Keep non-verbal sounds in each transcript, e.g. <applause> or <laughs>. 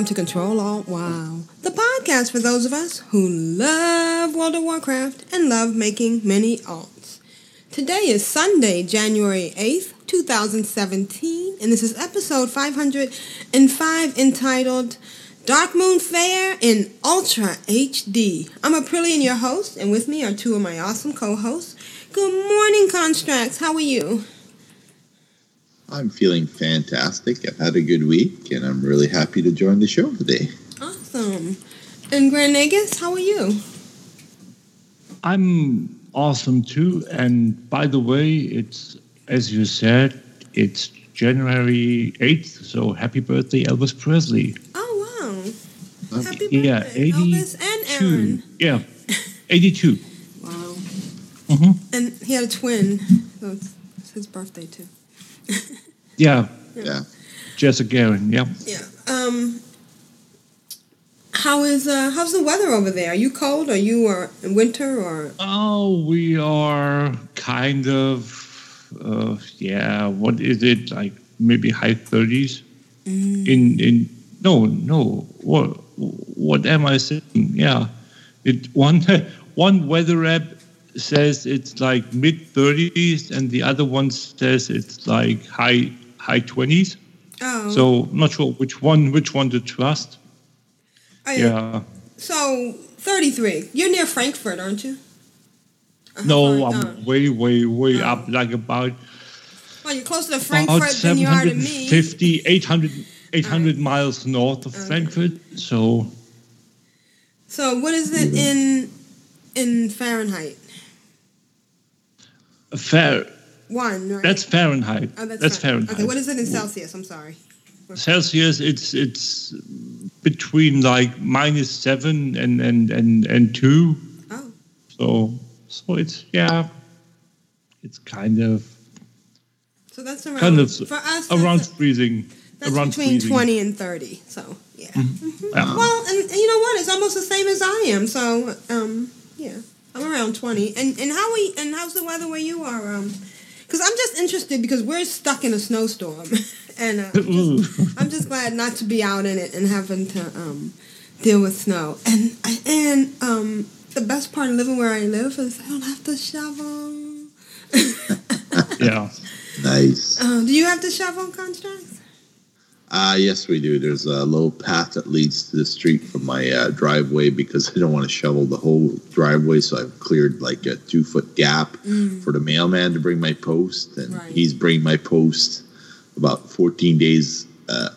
Welcome to Control Alt Wow, the podcast for those of us who love World of Warcraft and love making many alts. Today is Sunday, January 8th, 2017, and this is episode 505 entitled Darkmoon Faire in Ultra HD. I'm Aprillian, your host, and with me are two of my awesome co-hosts. Good morning, Constrax. How are you? I'm feeling fantastic. I've had a good week, and I'm really happy to join the show today. Awesome. And Grand Nagus, how are you? I'm awesome too. And by the way, it's as you said, it's January 8th. So happy birthday, Elvis Presley. Oh wow! Happy birthday, yeah, Elvis and Aaron. Yeah, 82. Wow. Mhm. And he had a twin, so it's, it's his birthday too. <laughs> Yeah, Yeah. Jessica Garon. Yeah. Yeah. Um. How is uh how's the weather over there? Are you cold? Are you or in winter or Oh, we are kind of, uh, yeah. What is it like? Maybe high 30s. In in no no. What what am I saying? Yeah, it one <laughs> one weather app says it's like mid 30s, and the other one says it's like high high 20s. oh So not sure which one which one to trust. oh, yeah. So thirty three. You're near Frankfurt, aren't you? Uh, No, I'm uh-huh. way way way Oh. up, like about Well, you're closer to Frankfurt than you are to me. 750, 800, 800 miles north of Okay. Frankfurt. So So what is it in in Fahrenheit? Fair. One, right? That's Fahrenheit. Oh, that's, that's Fa- Fahrenheit. Okay, what is it in Celsius? I'm sorry. Celsius? It's it's between like minus seven and and and and two. Oh, So so it's yeah, it's kind of so that's around kind of for us. Around freezing. that's around between freezing. twenty and thirty. So yeah. Mm-hmm. Yeah. Well, and, and you know what? It's almost the same as I am. So um, yeah, I'm around twenty. And and how we and how's the weather where you are? Um, because I'm just interested because we're stuck in a snowstorm, <laughs> and uh, I'm, just, <laughs> I'm just glad not to be out in it and having to um deal with snow. And and um, the best part of living where I live is I don't have to shovel. <laughs> yeah. Nice. Um, do you have to shovel Constrax? Uh, yes, we do. There's a low path that leads to the street from my uh, driveway because I don't want to shovel the whole driveway. So I've cleared like a two foot gap for the mailman to bring my post. And Right. he's bringing my post about 14 days uh,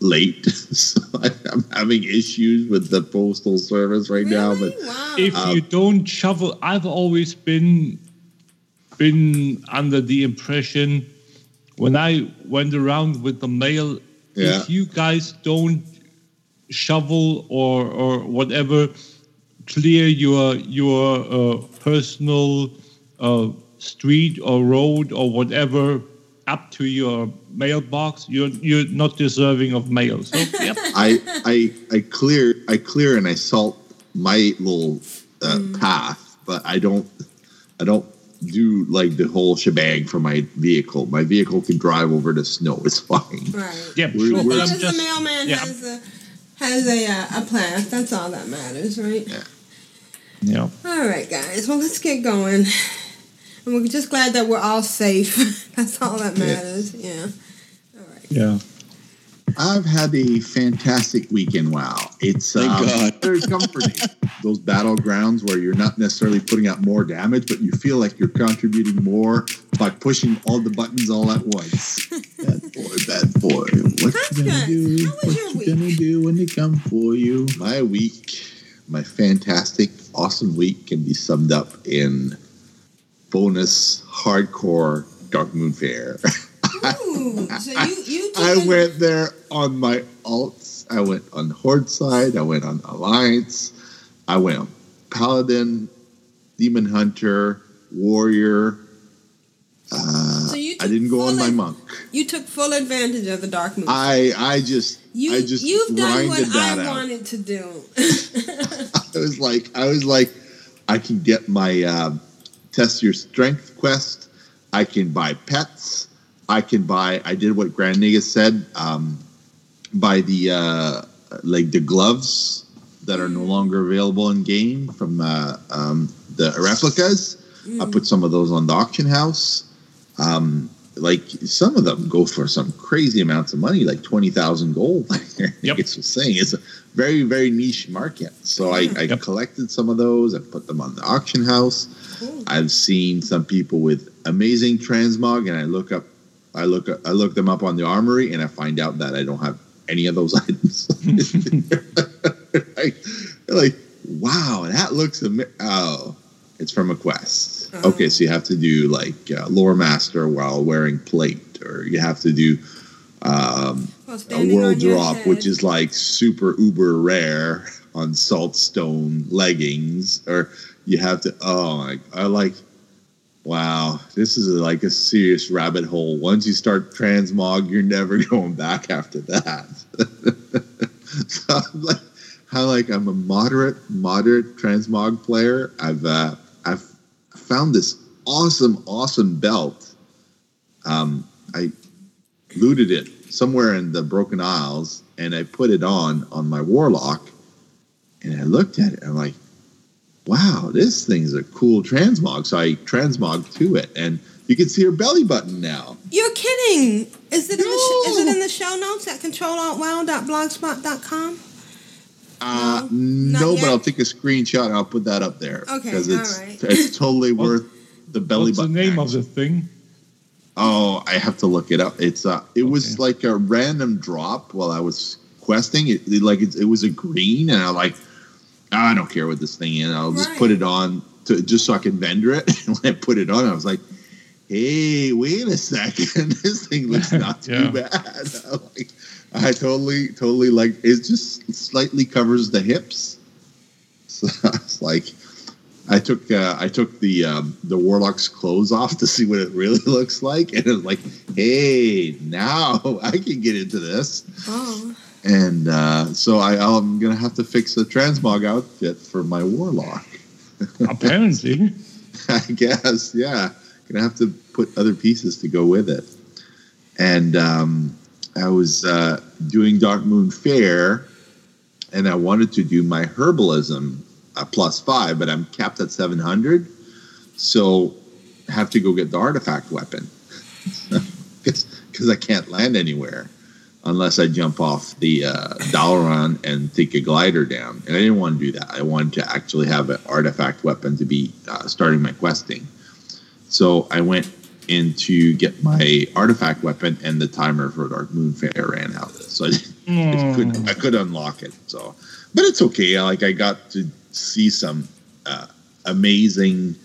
late. <laughs> so I, I'm having issues with the postal service right now. But wow. if Um, you don't shovel i've always been been under the impression when i went around with the mail Yeah. if you guys don't shovel or or whatever clear your your uh, personal uh, street or road or whatever up to your mailbox you're you're not deserving of mail. So <laughs> yep. I I I clear I clear and I salt my little uh, path, but I don't I don't do like the whole shebang for my vehicle. My vehicle can drive over the snow. It's fine. Right. yeah We're- sure, As but long I'm as the mailman yeah, has a has a uh, a path, that's all that matters, right? yeah Yeah. All right, guys. Well, let's get going. And we're just glad that we're all safe. <laughs> that's all that Yeah. matters. Yeah. All right. yeah I've had a fantastic weekend. Wow, it's Thank um, God. <laughs> very comforting. Those battlegrounds where you're not necessarily putting out more damage, but you feel like you're contributing more by pushing all the buttons all at once. <laughs> bad boy, bad boy. What you gonna do? What you week? gonna do when they come for you? My week my fantastic, awesome week can be summed up in bonus hardcore Darkmoon Faire. <laughs> Ooh, so you you <laughs> I went there on my alts. I went on Horde side. I went on Alliance. I went on Paladin, Demon Hunter, Warrior. Uh, So you I didn't go on my monk. You took full advantage of the dark moon. I I just you I just you've done what I out. wanted to do. <laughs> I was like, I was like, I can get my um, test your strength quest. I can buy pets. I can buy. I did what Grand Nagus said. Um, buy the uh, like the gloves that are no longer available in game from uh, um, the replicas. I put some of those on the auction house. Um, like some of them go for some crazy amounts of money, like twenty thousand gold. <laughs> Yep. It's just saying it's a very very niche market. So I, I Yep. collected some of those. I put them on the auction house. Cool. I've seen some people with amazing transmog, and I look up, I look, I look them up on the armory, and I find out that I don't have any of those <laughs> items. like, like, wow, that looks amazing. Oh, it's from a quest. Oh. Okay, so you have to do like uh, lore master while wearing plate, or you have to do um, a world drop, head. which is like super uber rare on saltstone leggings, or you have to. Oh my! I like. Wow, this is like a serious rabbit hole. Once you start transmog, you're never <laughs> going back after that. so <laughs> I'm like, how like I'm a moderate, moderate transmog player. I've uh, I've found this awesome, awesome belt. Um, I looted it somewhere in the Broken Isles, and I put it on on my warlock, and I looked at it. And I'm like, wow, this thing's a cool transmog. So I transmog to it, and you can see her belly button now. You're kidding. Is it in the sh- is it in the show notes at controlaltwow.blogspot.com? Uh, No, no, but. I'll take a screenshot and I'll put that up there Okay, because it's all right. it's totally worth the belly button. What's the button. name of the thing? Oh, I have to look it up. It's uh, it was like a random drop while I was questing. It, it- like it, it was a green, and I'm like, "Ah, I don't care what this thing is. I'll just Right. put it on to just so I can vendor it. and <laughs> when I put it on, I was like, Hey, wait a second, <laughs> this thing looks not <laughs> too Yeah. bad. I'm like, I totally, totally like it. Just slightly covers the hips. So it's like. I took uh, I took the um, the warlock's clothes off to see what it really looks like, and it was like, hey, now I can get into this. Oh, And uh, so I, I'm gonna have to fix the transmog outfit for my warlock. Apparently. <laughs> I guess, yeah. Gonna have to put other pieces to go with it. And um, I was uh, doing Darkmoon Faire, and I wanted to do my herbalism uh, plus five, but I'm capped at 700, so I have to go get the artifact weapon <laughs> because I can't land anywhere unless I jump off the uh, Dalaran and take a glider down. And I didn't want to do that. I wanted to actually have an artifact weapon to be uh, starting my questing. So I went in to get my artifact weapon, and the timer for Darkmoon Faire ran out. So I, I could I could unlock it. So, but it's okay. Like I got to see some uh, amazing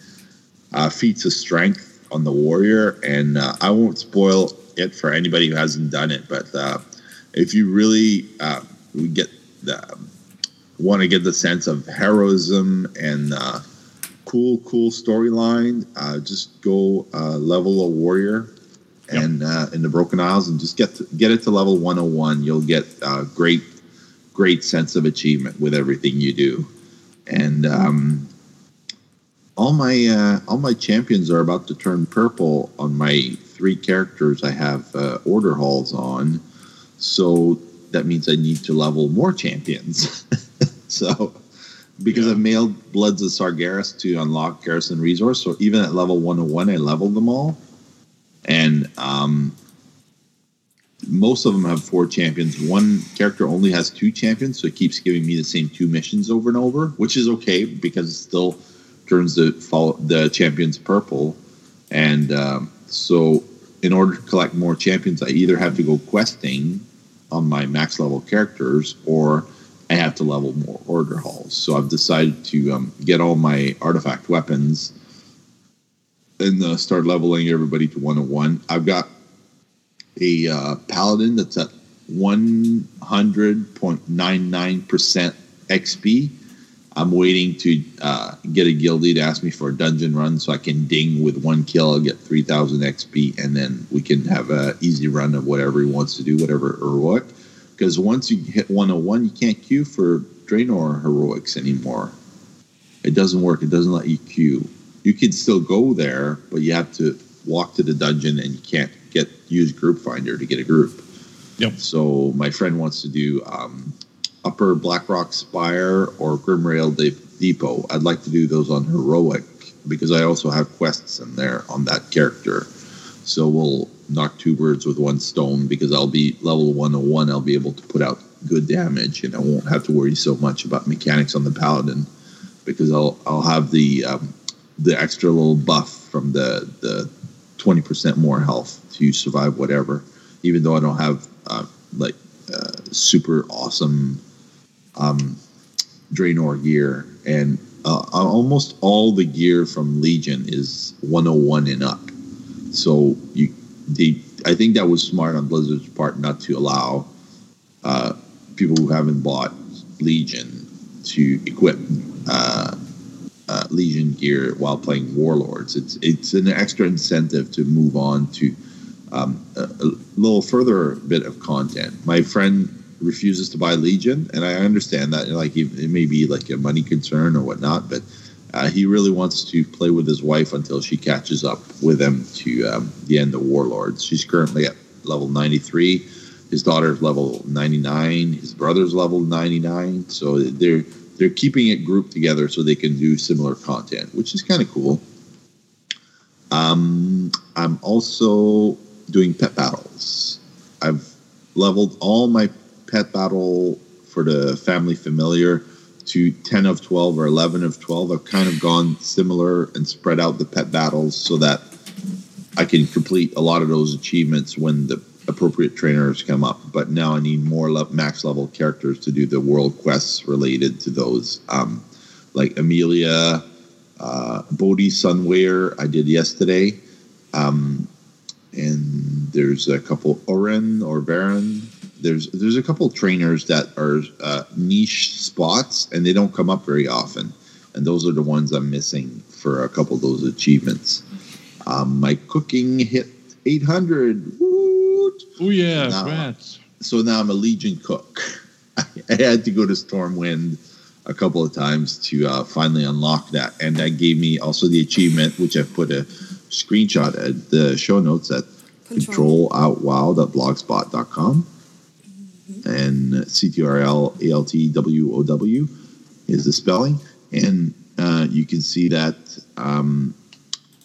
uh, feats of strength on the warrior, and uh, I won't spoil it for anybody who hasn't done it. But uh, if you really uh, get the want to get the sense of heroism and uh, cool, cool storyline, uh, just go uh, level a warrior. And uh, in the Broken Isles, and just get to, get it to level 101. You'll get great, great sense of achievement with everything you do. And um, all my uh, all my champions are about to turn purple on my three characters I have uh, order halls on. So that means I need to level more champions. <laughs> so because I've mailed Bloods of Sargeras to unlock Garrison Resource, so even at level 101, I leveled them all. And um, most of them have four champions. One character only has two champions, so it keeps giving me the same two missions over and over, which is okay because it still turns the follow, the champions purple. And um, so, in order to collect more champions, I either have to go questing on my max level characters, or I have to level more order halls. So I've decided to um, get all my artifact weapons and uh, start leveling everybody to 101. I've got a uh, paladin that's at 100.99% XP. I'm waiting to uh, get a guildie to ask me for a dungeon run so I can ding with one kill, I'll get 3000 XP, and then we can have a easy run of whatever he wants to do, whatever heroic. Because once you hit 101, you can't queue for Draenor heroics anymore. It doesn't work. It doesn't let you queue. You can still go there, but you have to walk to the dungeon and you can't get use group finder to get a group. Yep. So my friend wants to do um, Upper Blackrock Spire or Grimrail De- Depot. I'd like to do those on heroic because I also have quests in there on that character. So we'll knock two birds with one stone because I'll be level 101. I'll be able to put out good damage and I won't have to worry so much about mechanics on the paladin because I'll I'll have the um, the extra little buff from the the 20% more health to survive whatever even though I don't have uh, like uh, super awesome um, Draenor gear, and uh, almost all the gear from Legion is 101 and up. So you, they, I think that was smart on Blizzard's part not to allow uh, people who haven't bought Legion to equip uh, uh, Legion gear while playing Warlords. It's it's an extra incentive to move on to um, a, a little further bit of content. My friend refuses to buy Legion, and I understand that. Like it may be like a money concern or whatnot, but uh, he really wants to play with his wife until she catches up with him to um, the end of Warlords. She's currently at level 93. His daughter's level 99. His brother's level 99. So they're they're keeping it grouped together so they can do similar content, which is kind of cool. Um, I'm also doing pet battles. I've leveled all my pet battle for the family familiar to 10 of 12 or 11 of 12. I've kind of gone similar and spread out the pet battles so that I can complete a lot of those achievements when the appropriate trainers come up. But now I need more le- max level characters to do the world quests related to those, um, like Amelia, uh, Bodhi Sunwayver, I did yesterday. Um, and there's a couple Oren or Baron. There's there's a couple trainers that are uh, niche spots, and they don't come up very often. And those are the ones I'm missing for a couple of those achievements. Um, my cooking hit 800. Oh yeah, Now- rats. So now I'm a Legion cook. <laughs> I had to go to Stormwind a couple of times to uh, finally unlock that, and that gave me also the achievement, which I put a screenshot at the show notes at Control. And CTRL ALTWOW is the spelling, and uh, you can see that um,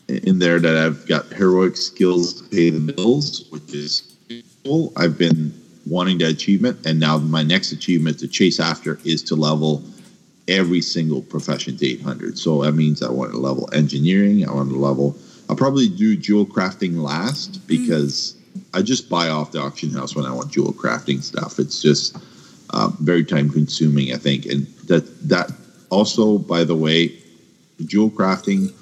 in there that I've got heroic skills to pay the bills, which is cool. I've been wanting that achievement, and now my next achievement to chase after is to level every single profession to 800. So that means I want to level engineering. I want to level. I'll probably do jewel crafting last because I just buy off the auction house when I want jewel crafting stuff. It's just uh, very time consuming, I think, and that that also, by the way, jewel crafting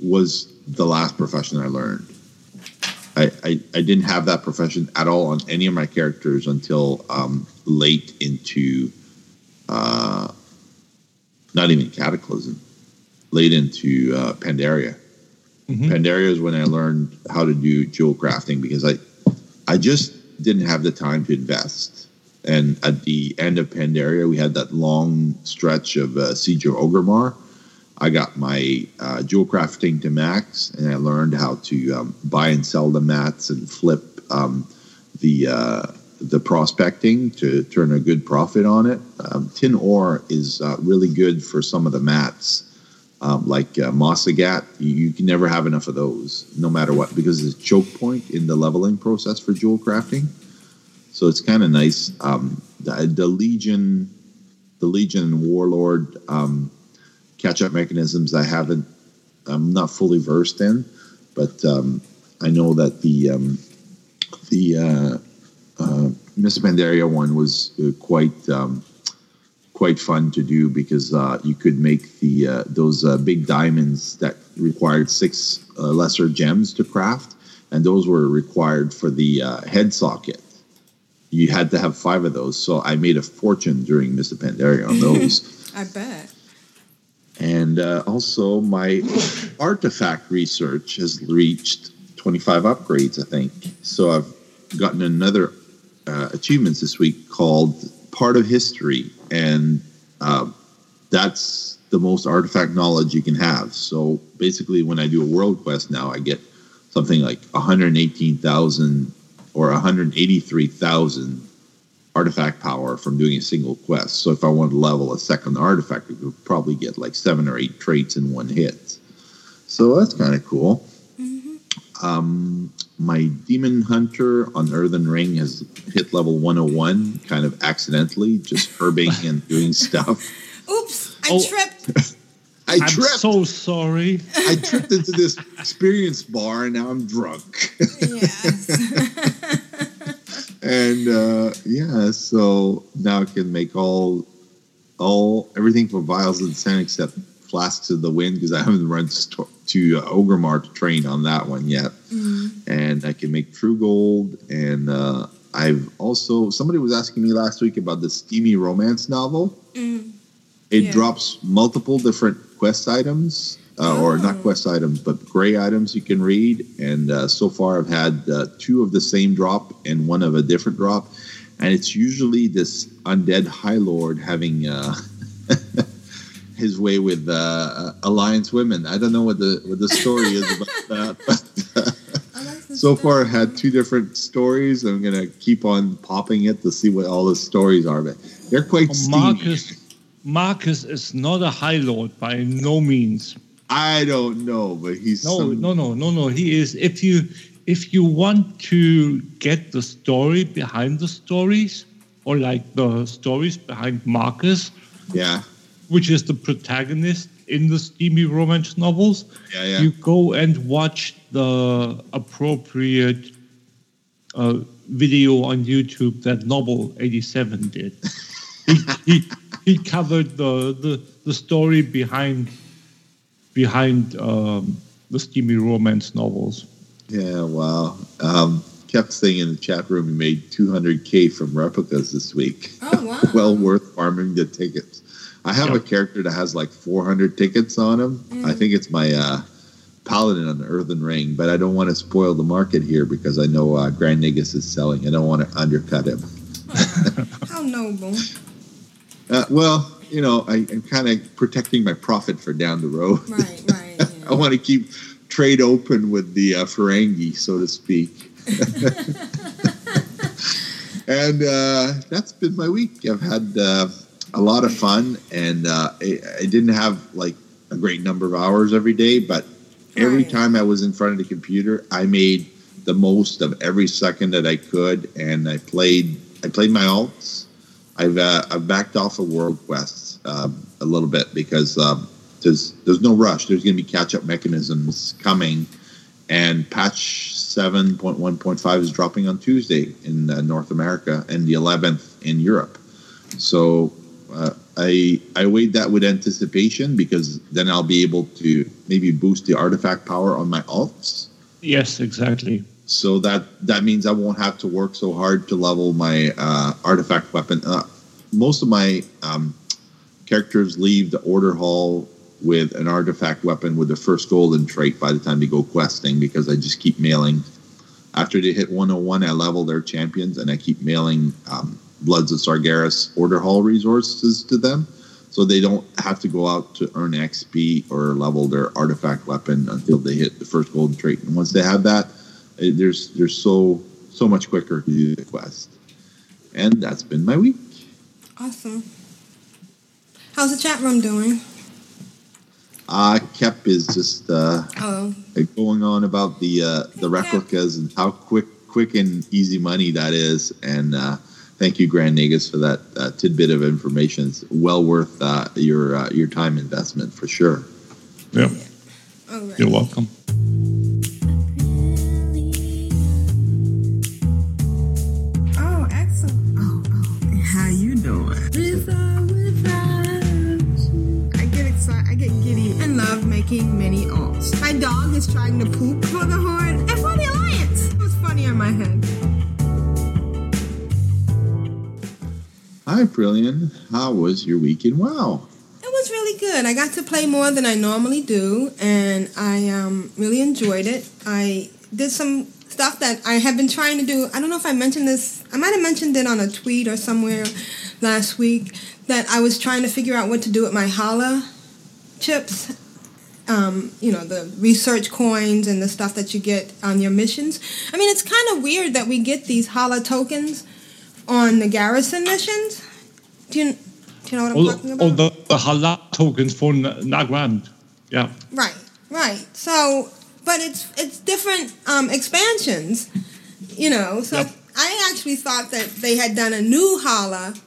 was the last profession I learned. I, I, I didn't have that profession at all on any of my characters until um, late into uh, not even Cataclysm, late into uh, Pandaria. Pandaria is when I learned how to do jewel crafting because I I just didn't have the time to invest. And at the end of Pandaria, we had that long stretch of uh, Siege of Orgrimmar. I got my uh, jewel crafting to max, and I learned how to um, buy and sell the mats and flip um, the uh, the prospecting to turn a good profit on it. Um, tin ore is uh, really good for some of the mats, um, like uh, Moss Agate. You, can never have enough of those, no matter what, because it's a choke point in the leveling process for jewel crafting. So it's kind of nice. Um, the, the Legion, the Legion and Warlord um, catch-up mechanisms I haven't, I'm not fully versed in, but um, I know that the um, the uh, uh, Mists Pandaria one was uh, quite um, quite fun to do because uh, you could make the uh, those uh, big diamonds that required six uh, lesser gems to craft, and those were required for the uh, head socket. You had to have five of those, so I made a fortune during Mists Pandaria on those. <laughs> I bet. And uh, also, my artifact research has reached 25 upgrades, I think. So I've gotten another uh, achievements this week called Part of History, and uh, that's the most artifact knowledge you can have. So basically, when I do a world quest now, I get something like 118,000 or 183,000 artifact power from doing a single quest. So if I want to level a second artifact, I could probably get like seven or eight traits in one hit. So that's kind of cool. Um, my demon hunter on Earthen Ring has hit level 101, kind of accidentally, just herbing <laughs> and doing stuff. Oops, I Oh. tripped. <laughs> I I'm tripped. so sorry. I tripped into this experience bar, and now I'm drunk. yes. <laughs> and uh, yeah, so now I can make all, all everything for vials of the sand except flasks of the wind because I haven't run sto- to uh, Orgrimmar to train on that one yet. And I can make true gold, and uh, I've also somebody was asking me last week about the steamy romance novel. It Yeah. drops multiple different quest items, uh, or not quest items, but gray items you can read. And uh, so far, I've had uh, two of the same drop and one of a different drop. And it's usually this undead High Lord having uh, his way with uh, Alliance women. I don't know what the what the story is about <laughs> that, but. Uh, <laughs> so far, I've had two different stories. I'm gonna keep on popping it to see what all the stories are. But they're quite steamy. Marcus, Marcus is not a High Lord by no means. I don't know, but he's No, some- no, no, no, no. He is. If you if you want to get the story behind the stories, or like the stories behind Marcus, Yeah, which is the protagonist in the steamy romance novels, yeah, yeah. you go and watch the appropriate uh, video on YouTube that Nobbel87 did. he, he, he covered the, the, the story behind behind um, the steamy romance novels. yeah, wow. Um, kept saying in the chat room he made 200k from replicas this week. Oh, wow. <laughs> well worth farming the tickets. I have a character that has like 400 tickets on him. I think it's my uh, paladin on the Earthen Ring, but I don't want to spoil the market here because I know uh, Grand Nagus is selling. I don't want to undercut him. <laughs> How noble. Uh, well, you know, I, I'm kind of protecting my profit for down the road. Right, right. <laughs> I want to keep trade open with the uh, Ferengi, so to speak. <laughs> and uh, that's been my week. I've had uh, a lot of fun, and uh, I, I didn't have like a great number of hours every day, but every time I was in front of the computer, I made the most of every second that I could, and I played. I played my alts. I've uh, I've backed off of World Quests um, a little bit because um, there's there's no rush. There's going to be catch up mechanisms coming, and patch seven point one point five is dropping on Tuesday in uh, North America and the 11th in Europe. So uh, I I weighed that with anticipation because then I'll be able to maybe boost the artifact power on my alts. Yes, exactly. So that that means I won't have to work so hard to level my uh, artifact weapon. Uh, most of my um, characters leave the order hall with an artifact weapon with the first golden trait by the time they go questing because I just keep mailing. After they hit 101, I level their champions and I keep mailing um, Bloods of Sargeras order hall resources to them so they don't have to go out to earn XP or level their artifact weapon until they hit the first golden trait. And once they have that, eh, there's there's so so much quicker to do the quest. And that's been my week. Awesome. How's the chat room doing? Uh Kep is just uh Oh, going on about the uh the replicas and how quick quick and easy money that is and uh thank you, Grand Nagus, for that uh, tidbit of information. It's well worth uh, your uh, your time investment for sure. Yeah. Right. You're welcome. Oh, excellent. Oh, oh. How you doing? I get excited. I get giddy and love making mini alts. My dog is trying to poop for the horn and for the alliance. It was funny on my head. Hi, Brilliant. How was your week in WoW? It was really good. I got to play more than I normally do, and I um, really enjoyed it. I did some stuff that I have been trying to do. I don't know if I mentioned this. I might have mentioned it on a tweet or somewhere last week that I was trying to figure out what to do with my Halaa chips. Um, you know, the research coins and the stuff that you get on your missions. I mean, it's kind of weird that we get these Halaa tokens on the garrison missions. Do you, do you know what I'm All, talking about? all the, the Halaa tokens for Nagrand. Yeah. Right, right. So, but it's it's different um, expansions, you know. So Yep. I actually thought that they had done a new Halaa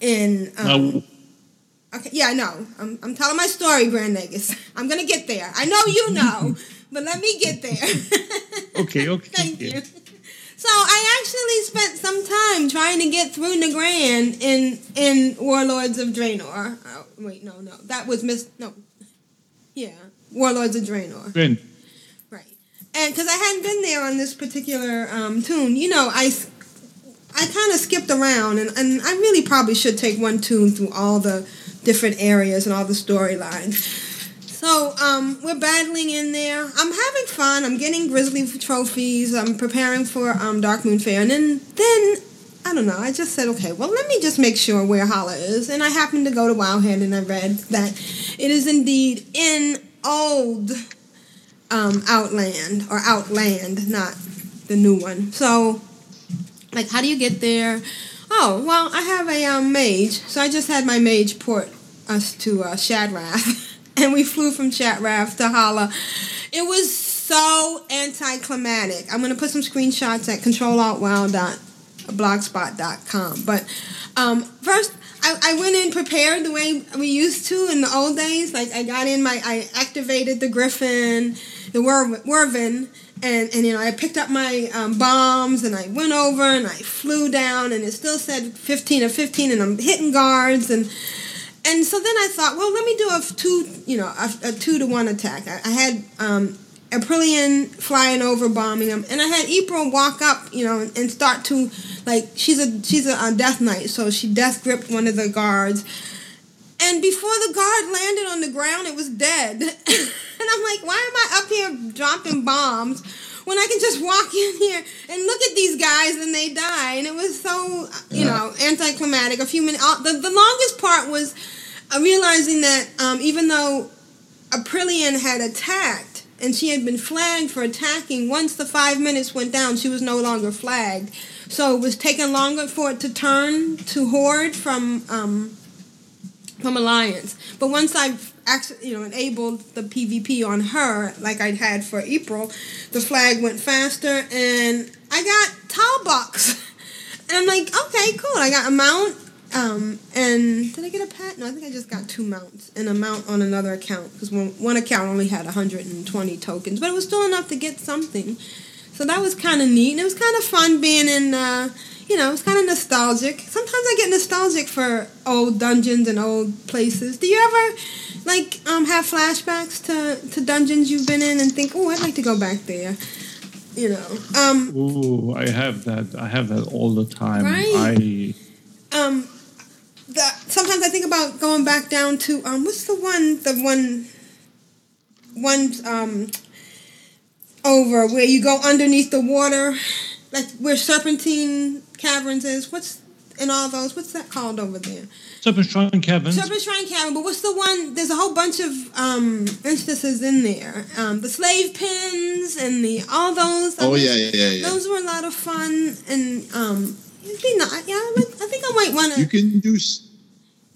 in. Um, Now, Okay, yeah, I know. I'm, I'm telling my story, Grand Nagus. <laughs> I'm gonna get there. I know you know, <laughs> but let me get there. <laughs> okay, okay. Thank you. So I actually spent some time trying to get through Nagrand in in Warlords of Draenor. Oh, wait, no, no, that was Miss. No, yeah, Warlords of Draenor. Then, Right. And because I hadn't been there on this particular um, toon, you know, I I kind of skipped around, and, and I really probably should take one toon through all the different areas and all the storylines. So um, we're battling in there. I'm having fun. I'm getting Grizzly trophies. I'm preparing for um, Darkmoon Faire, and then then I don't know. I just said, okay, well, let me just make sure where Halaa is. And I happened to go to Wowhead, and I read that it is indeed in old um, Outland or Outland, not the new one. So, like, how do you get there? Oh, well, I have a um, mage, so I just had my mage port us to uh, Shattrath, <laughs> and we flew from Shattrath to Halaa. It was so anticlimactic. I'm gonna put some screenshots at controlaltwow.blogspot.com. But um, first, I, I went in prepared the way we used to in the old days. Like I got in my, I activated the Griffin, the Wyvern, and and you know I picked up my um, bombs and I went over and I flew down and it still said 15 or 15 and I'm hitting guards and and so then I thought, well, let me do a two, you know, a, a two to one attack. I, I had um, Aprillian flying over, bombing him, and I had April walk up, you know, and, and start to, like, she's a she's a, uh death knight, so she death gripped one of the guards, and before the guard landed on the ground, it was dead, <laughs> and I'm like, why am I up here dropping bombs? When I can just walk in here and look at these guys and they die, and it was so you know anticlimactic. A few minutes. uh, The the longest part was uh, realizing that um, even though Aprillian had attacked and she had been flagged for attacking, once the five minutes went down, she was no longer flagged. So it was taking longer for it to turn to Horde from um, from Alliance. But once I actually, you know, enabled the PvP on her, like I'd had for April, the flag went faster, and I got Talbuks. <laughs> And I'm like, okay, cool. I got a mount. Um, and did I get a pet? No, I think I just got two mounts and a mount on another account because one, one account only had 120 tokens, but it was still enough to get something. So that was kind of neat. And it was kind of fun being in, uh, you know, it's kind of nostalgic. Sometimes I get nostalgic for old dungeons and old places. Do you ever, like, um, have flashbacks to, to dungeons you've been in and think, oh, I'd like to go back there? You know, um, ooh, I have that. I have that all the time. Right. I um, sometimes I think about going back down to um, what's the one, the one, one um, over where you go underneath the water, like where Serpentine Caverns is. What's in all those? What's that called over there? Serpentshrine Caverns. Serpent Shrine Cavern. But what's the one? There's a whole bunch of um, instances in there. Um, the Slave Pens and the all those. Oh, yeah, yeah, yeah, yeah. Those were a lot of fun and um, it'd be nice. Yeah, I I think I might want to. You can do s-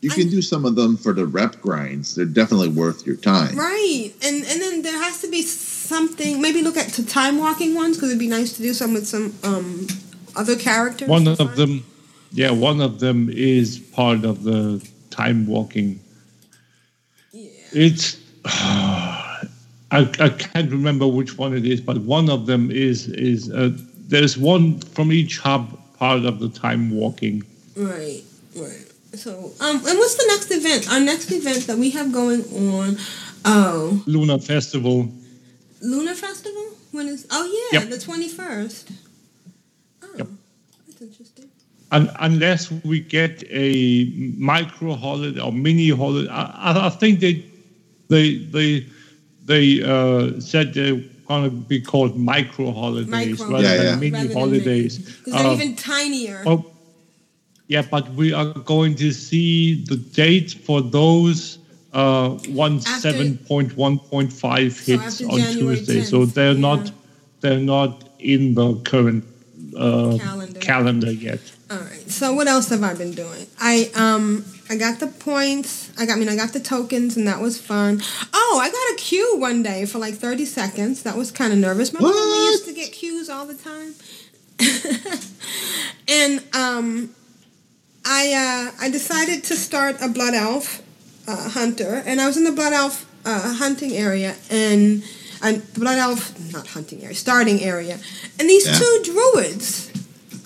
you can do some of them for the rep grinds. They're definitely worth your time. Right, and and then there has to be something. Maybe look at the time walking ones because it'd be nice to do some with some um other characters. One of them, yeah, one of them is part of the time walking. Yeah. It's <sighs> I, I can't remember which one it is, but one of them is is uh, there's one from each hub part of the time walking. Right, right. So, um, and what's the next event? Our next event that we have going on Oh, Lunar Festival. Lunar Festival? When is? Oh yeah, Yep. the twenty first. Oh, Yep. that's interesting. Un- unless we get a micro holiday or mini holiday, I, I- I think they they they they uh, said they're gonna be called micro holidays Micro rather Yeah, than yeah. mini Rather holidays. Because they're Uh, even tinier. oh, yeah, but we are going to see the date for those uh, one seven point one point five So hits after on January Tuesday. So they're yeah. not they're not in the current uh, Calendar. calendar yet. All right. So what else have I been doing? I um I got the points. I got I mean I got the tokens and that was fun. Oh, I got a queue one day for like 30 seconds. That was kind of nervous. Remember when we used to get queues all the time? <laughs> and um I uh I decided to start a blood elf uh, hunter and I was in the blood elf uh, hunting area and I, blood elf not hunting area starting area and these Yeah. two druids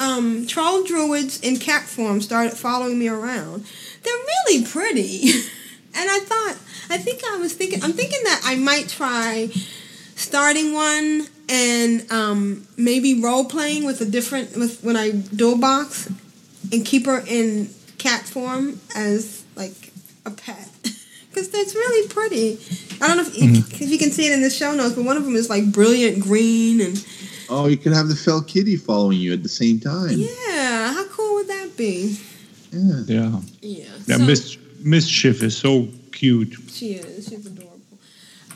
um, troll druids in cat form started following me around. They're really pretty. <laughs> and I thought, I think I was thinking, I'm thinking that I might try starting one and um, maybe role playing with a different, with when I dual box and keep her in cat form as like a pet. <laughs> Because that's really pretty. I don't know if, mm-hmm. if you can see it in the show notes, but one of them is like brilliant green and Oh, you can have the fel kitty following you at the same time. yeah, how cool would that be? Yeah. Yeah. Yeah. Yeah, so- Mis- Mischief is so cute. She is. She's adorable.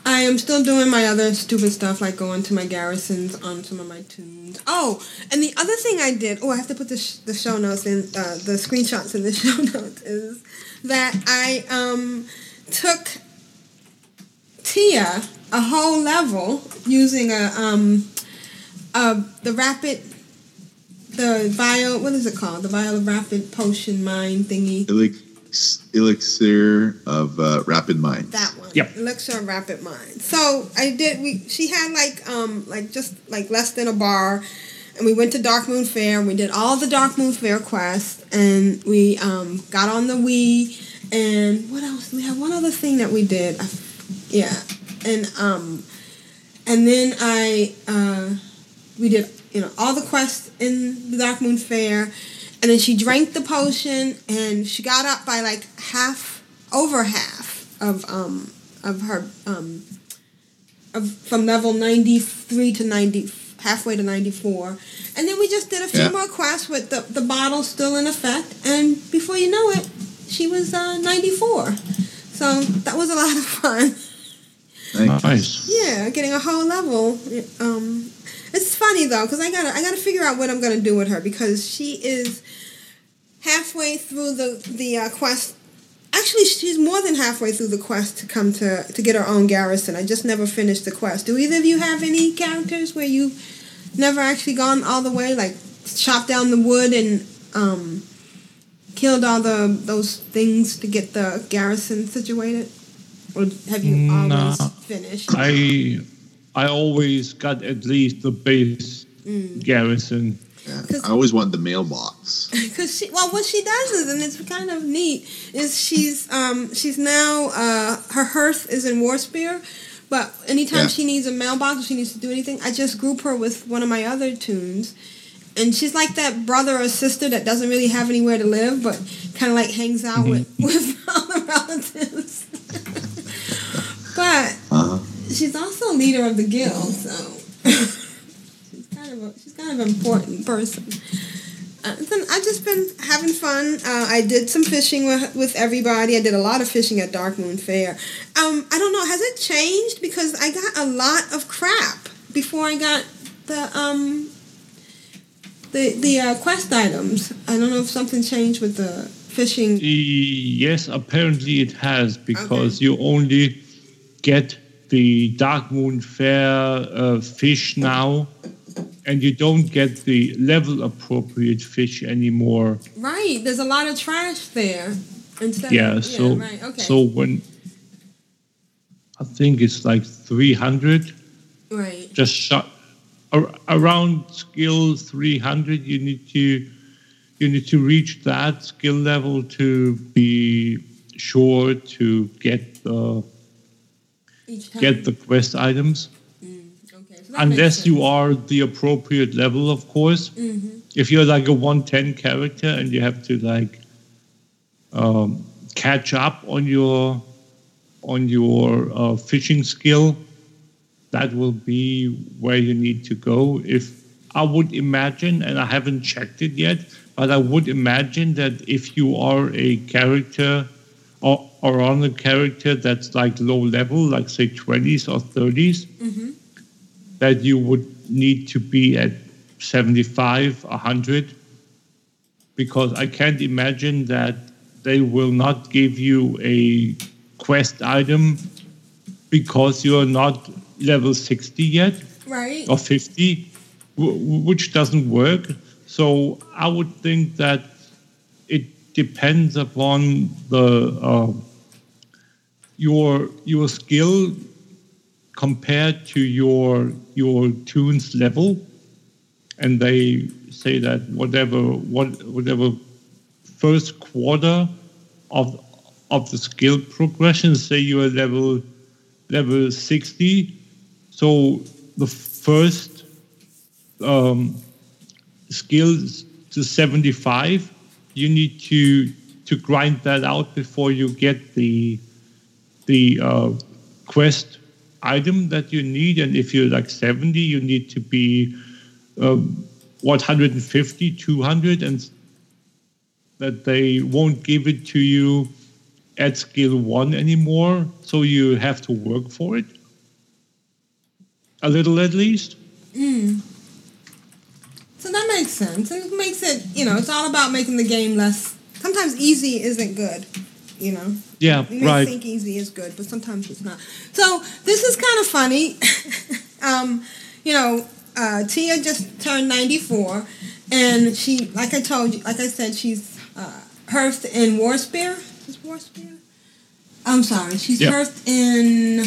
I am still doing my other stupid stuff, like going to my garrisons on some of my toons. Oh, and the other thing I did. Oh, I have to put the, sh- the show notes in uh, the screenshots in the <laughs> show notes. Is that I um took Tia a whole level using a um uh the rapid the vial what is it called the vial rapid potion mind thingy elixir of uh, rapid mind. That one. Yep. Elixir of Rapid Mind. So I did. We she had like um like just like less than a bar, and we went to Darkmoon Faire. and We did all the Darkmoon Faire quests, and we um got on the Wii. And what else? We had one other thing that we did. Yeah, and um, and then I uh, we did you know all the quests in the Darkmoon Faire, and then she drank the potion, and she got up by like half, over half of um of her um of from level ninety three to ninety halfway to ninety four, and then we just did a few Yeah. more quests with the the bottle still in effect, and before you know it, she was uh, ninety four. So that was a lot of fun. Nice. Nice. Yeah, getting a whole level. Um, it's funny though, because I gotta I gotta figure out what I'm gonna do with her because she is halfway through the the uh, quest. Actually, she's more than halfway through the quest to come to to get her own garrison. I just never finished the quest. Do either of you have any characters where you never actually gone all the way, like chopped down the wood and um, killed all the those things to get the garrison situated? Or have you Nah. always finished? I I always got at least the base Mm. garrison. Yeah. 'Cause- I always want the mailbox. <laughs> because she well what she does is and it's kind of neat is she's um she's now uh her hearth is in Warspear but anytime Yeah. she needs a mailbox or she needs to do anything i just group her with one of my other toons and she's like that brother or sister that doesn't really have anywhere to live but kind of like hangs out with <laughs> with all the relatives <laughs> but. She's also leader of the guild, so she's kind of a, she's kind of an important person. Uh, then I've just been having fun. Uh, I did some fishing with, with everybody. I did a lot of fishing at Darkmoon Faire. Um, I don't know, has it changed? Because I got a lot of crap before I got the um the the uh, quest items. I don't know if something changed with the fishing. Yes, apparently it has because you only get the Darkmoon Faire uh, fish now, and you don't get the level appropriate fish anymore. Right, there's a lot of trash there. Instead Yeah, of, so right, okay. so when I think it's like three hundred, right. just shot ar- around skill three hundred. You need to you need to reach that skill level to be sure to get the time. Get the quest items. Okay, so Unless you are the appropriate level, of course. Mhm. If you're like a 110 character and you have to like um, catch up on your on your uh, fishing skill, that will be where you need to go. If I would imagine, and I haven't checked it yet, but I would imagine that if you are a character or, or on a character that's like low level, like say 20s or 30s, Mhm. that you would need to be at 75, 100, because I can't imagine that they will not give you a quest item because you're not level 60 yet Right. or 50, w- which doesn't work. So I would think that it depends upon the uh, your your skill compared to your your toon's level, and they say that whatever what whatever first quarter of of the skill progression, say you are level level 60, so the first um, skills to 75, you need to to grind that out before you get the the uh, quest item that you need. And if you're like 70, you need to be um, 150, 200, and that they won't give it to you at skill one anymore. So you have to work for it a little at least. Mm. So that makes sense. It makes it, you know, it's all about making the game less. Sometimes easy isn't good, you know. Yeah, You right. think easy is good, but sometimes it's not. So this is kind of funny. <laughs> um, you know, uh, Tia just turned 94, and she, like I told you, like I said, she's uh, hearthed in Warspear. Is Warspear? I'm sorry, she's Yeah. hearthed in.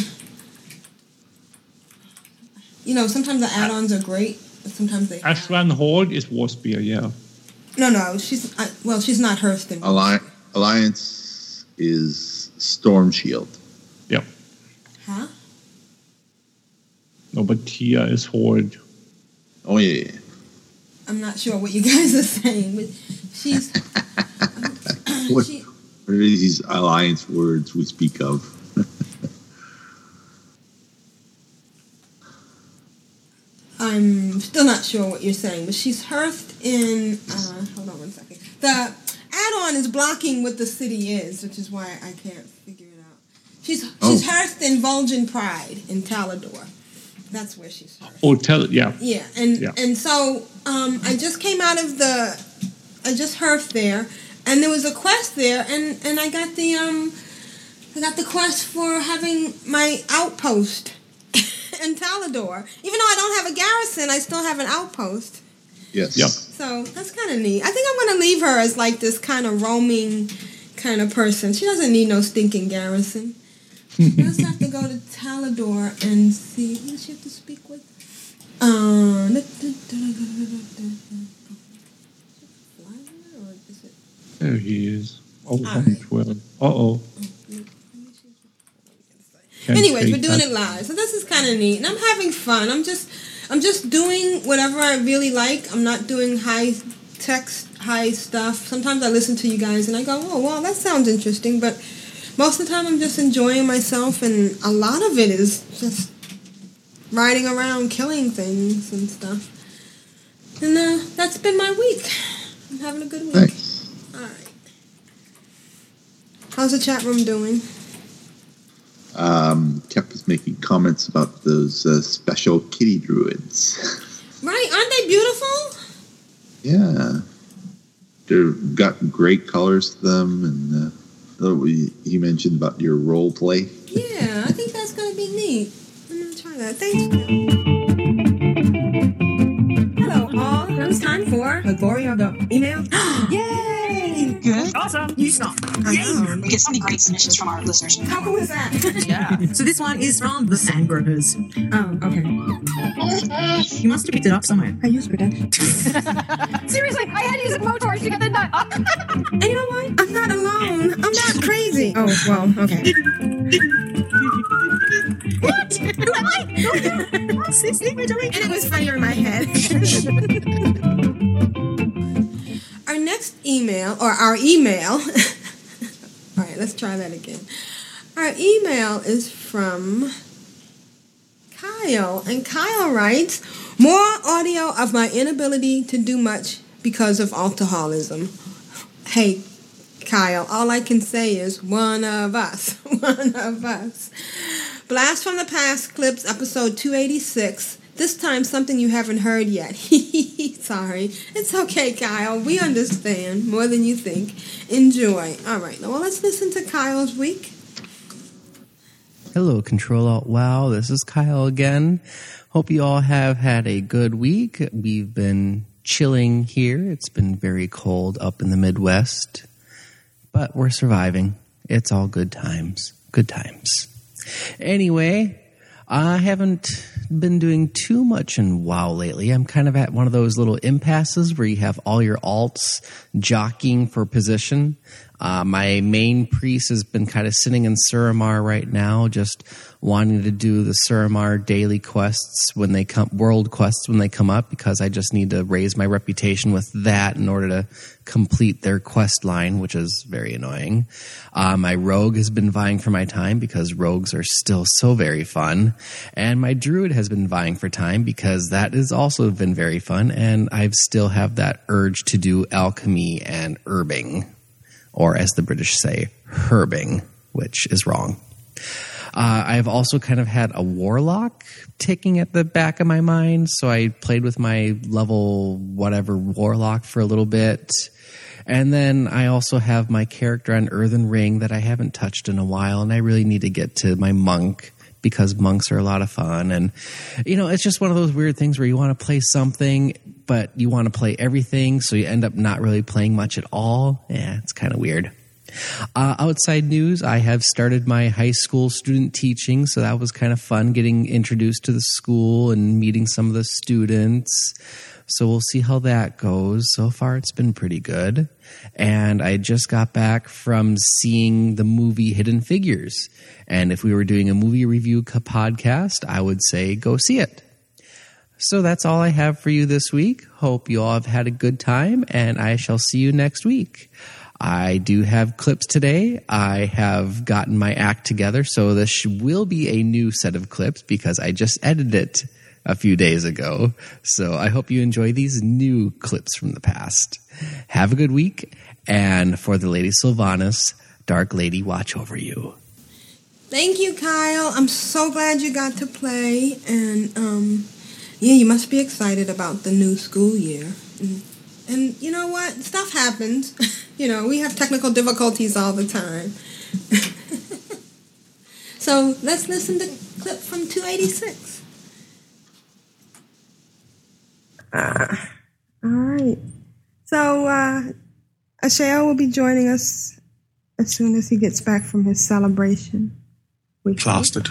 You know, sometimes the add-ons are great, but sometimes they. Ashran Horde is Warspear, yeah. No, no, she's uh, well, she's not hearthed in. Alli- Alliance is Stormshield. Yep. Huh? No, but Tia is Horde. Oh yeah. I'm not sure what you guys are saying, but she's. <laughs> What, she, what are these alliance words we speak of? <laughs> I'm still not sure what you're saying, but she's hearthed in. Uh, hold on one second. The add-on is blocking what the city is, which is why I can't figure it out. She's she's Oh. hearthed in Vol'jin Pride in Talador. That's where she's hearthed. Oh, tell yeah. Yeah, and Yeah. and so um, I just came out of the, I just hearthed there, and there was a quest there, and and I got the um, I got the quest for having my outpost <laughs> in Talador. Even though I don't have a garrison, I still have an outpost. Yes. Yep. So that's kind of neat. I think I'm gonna leave her as like this kind of roaming kind of person. She doesn't need no stinking garrison. <laughs> She just have to go to Talador and see who does she have to speak with. Um, There he is. Oh, All one twelve. Uh oh. Anyways, we're doing it live, so this is kind of neat, and I'm having fun. I'm just, I'm just doing whatever I really like. I'm not doing high text, high stuff. Sometimes I listen to you guys and I go, oh wow, that sounds interesting, but most of the time I'm just enjoying myself, and a lot of it is just riding around, killing things and stuff. And uh, that's been my week. I'm having a good week. Nice. All right. How's the chat room doing? Um, Kep was making comments about those uh, special kitty druids. <laughs> Right? Aren't they beautiful? yeah. They've got great colors to them, and uh, he mentioned about your role play. Yeah, I think that's gonna be neat. I'm gonna try that. Thanks. Hello, all. Now it's time for the Awesome. You stop. Yay! We get so many great submissions from our listeners. How cool is that? Yeah. <laughs> So this one is from the Sand Gropers. Oh, okay. You must have picked it up somewhere. I use protection. <laughs> Seriously, I had to use a blowtorch to get the nut. <laughs> And you know what? I'm not alone. I'm not crazy. Oh, well, okay. what? Who am I? see, see, we're doing, and it was funnier in my head. Our next email, or our email. <laughs> All right, let's try that again. Our email is from Kyle, and Kyle writes, "More audio of my inability to do much because of alcoholism." Hey, Kyle, all I can say is one of us, <laughs> one of us. Blast from the Past clips, episode 286. This time, something you haven't heard yet. <laughs> Sorry. It's okay, Kyle. We understand more than you think. Enjoy. All right, well, let's listen to Kyle's week. Hello, Control Alt Wow. This is Kyle again. Hope you all have had a good week. We've been chilling here. It's been very cold up in the Midwest, but we're surviving. It's all good times. Good times. Anyway, I haven't been doing too much in WoW lately. I'm kind of at one of those little impasses where you have all your alts jockeying for position. Uh, my main priest has been kind of sitting in Suramar right now, just wanting to do the Suramar daily quests when they come, world quests when they come up, because I just need to raise my reputation with that in order to complete their quest line, which is very annoying. Uh, my rogue has been vying for my time because rogues are still so very fun. And my druid has been vying for time because that has also been very fun. And I still have that urge to do alchemy and herbing, or as the British say, herbing, which is wrong. Uh, I've also kind of had a warlock ticking at the back of my mind, so I played with my level whatever warlock for a little bit. And then I also have my character on Earthen Ring that I haven't touched in a while, and I really need to get to my monk because monks are a lot of fun. And, you know, it's just one of those weird things where you want to play something, but you want to play everything, so you end up not really playing much at all. Yeah, it's kind of weird. Uh, outside news, I have started my high school student teaching, so that was kind of fun getting introduced to the school and meeting some of the students. So we'll see how that goes. So far, it's been pretty good. And I just got back from seeing the movie Hidden Figures. And if we were doing a movie review podcast, I would say go see it. So that's all I have for you this week. Hope you all have had a good time, and I shall see you next week. I do have clips today. I have gotten my act together, so this will be a new set of clips because I just edited it a few days ago. So I hope you enjoy these new clips from the past. Have a good week, and for the Lady Sylvanas, Dark Lady, watch over you. Thank you, Kyle. I'm so glad you got to play, and um, yeah, you must be excited about the new school year. And, and you know what? Stuff happens. <laughs> you know, we have technical difficulties all the time. <laughs> so let's listen to clip from 286. Uh, all right. So uh, Ashael will be joining us as soon as he gets back from his celebration. weekend. Plastered.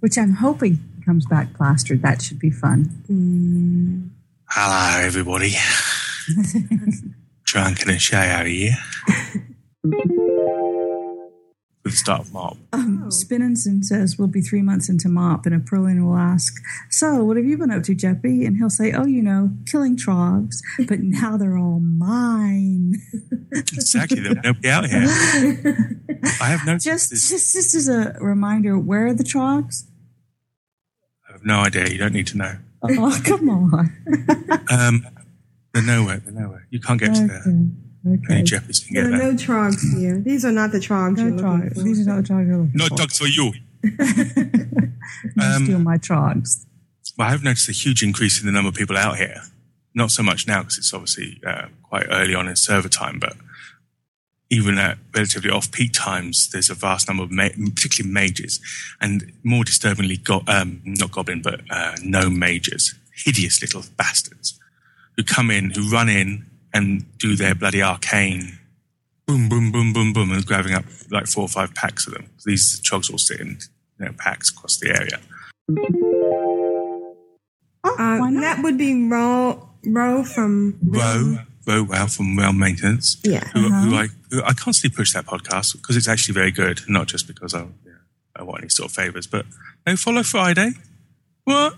Which I'm hoping comes back plastered. That should be fun. Mm. Hello, everybody. <laughs> Drunken and shy out of here. With the start of March. Um, Spinninson says we'll be three months into MOP, and a Perlin will ask, "So, what have you been up to, Jeppy?" And he'll say, "Oh, you know, killing trogs, but now they're all mine." <laughs> Exactly. There's nobody out here. I have no. just, just, just as a reminder, where are the trogs? I have no idea. You don't need to know. Oh, <laughs> come on. Um, they're nowhere. They're nowhere. You can't get to there. Only Jeffries can There get are there. no trogs here. These are not the trogs you're looking for. These are not the trogs. you're No for. dogs for you. <laughs> Don't Um, steal my trogs. Well, I've noticed a huge increase in the number of people out here. Not so much now because it's obviously uh, quite early on in server time, but even at relatively off-peak times, there's a vast number of, ma- particularly mages, and more disturbingly, go- um, not goblin, but uh, gnome mages, hideous little bastards, who come in, who run in and do their bloody arcane, boom, boom, boom, boom, boom, and grabbing up like four or five packs of them. These trogs all sit in you know, packs across the area. Uh, that would be Ro, Ro from Ro, Ro Wow from Realm Maintenance. Yeah. Who, Uh-huh. who I who I constantly push that podcast because it's actually very good, not just because I yeah, I want any sort of favors, but no follow Friday. What?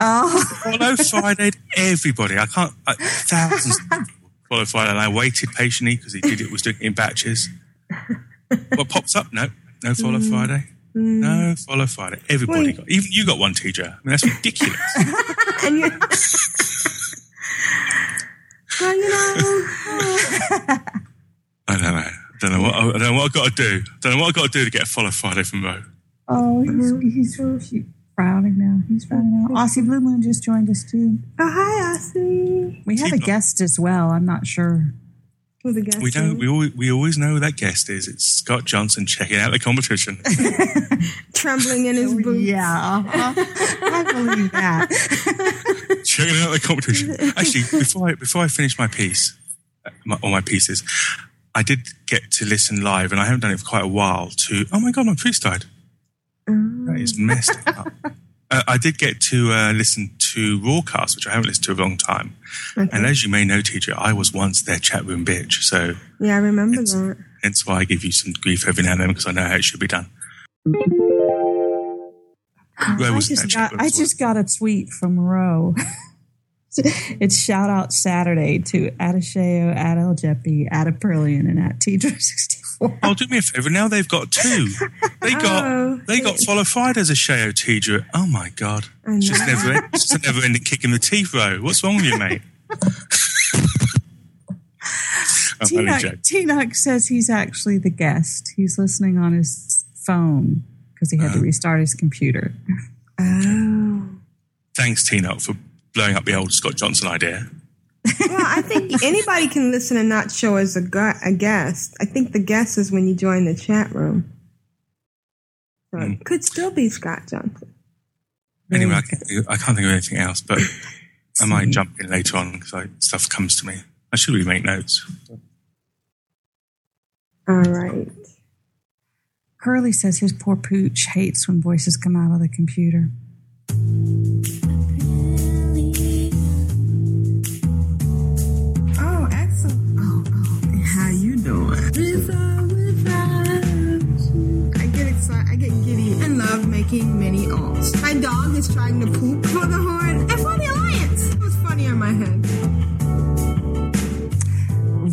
Oh. Follow <laughs> Friday, everybody. I can't. I, thousands of people follow Friday, and I waited patiently because he did it was doing it in batches. What pops up? No, no follow Mm. Friday. No follow Friday. Everybody Wait. got. Even you got one, TJ. I mean, that's ridiculous. <laughs> and you, well, you know, I don't know. I don't know what I don't know what I got to do. I don't know what I've got to do to get a follow Friday from Mo. Oh, he's, he's frowning now. He's frowning now. Aussie Blue Moon just joined us too. oh hi, Aussie. We have a guest as well. I'm not sure. Who's the guest? We know. We always, we always know who that guest is. It's Scott Johnson checking out the competition. <laughs> Trembling in his boots. Yeah, I believe that. <laughs> checking out the competition. Actually, before I before I finish my piece, uh, my, all my pieces, I did get to listen live, and I haven't done it for quite a while. To oh my god, my priest died. That is messed up. <laughs> Uh, I did get to uh, listen to Rawcast, which I haven't listened to a long time. Okay. And as you may know, teacher, I was once their chat room bitch. So Yeah, I remember that. hence why I give you some grief every now and then because I know how it should be done. Where I was that just got I just got a tweet from Roe. <laughs> it's shout out Saturday to Adasheo, at El Jeppy, at Aprillion, and at Teedra64. <laughs> Oh, do me a favor. Now they've got two. They got <laughs> Oh. they got follow Friday as a Sheo teacher. Oh my god! It's just never it's just a <laughs> never ending kick in the teeth, bro. What's wrong with you, mate? I'm only T-Nuck, joking. T-Nuck says he's actually the guest. He's listening on his phone because he had to Uh-huh. restart his computer. Oh. Thanks, Tina, for blowing up the old Scott Johnson idea. Well, I think <laughs> anybody can listen and not show as a, gu- a guest. I think the guest is when you join the chat room. So hmm. it could still be Scott Johnson. Anyway, I can't, think- I can't think of anything else, but I might <laughs> jump in later on because stuff comes to me. I should really make notes. All right. Curly says his poor pooch hates when voices come out of the computer. Doing? I get excited. I get giddy and love making mini alts. My dog is trying to poop for the Horde and for the Alliance. It was funny on my head.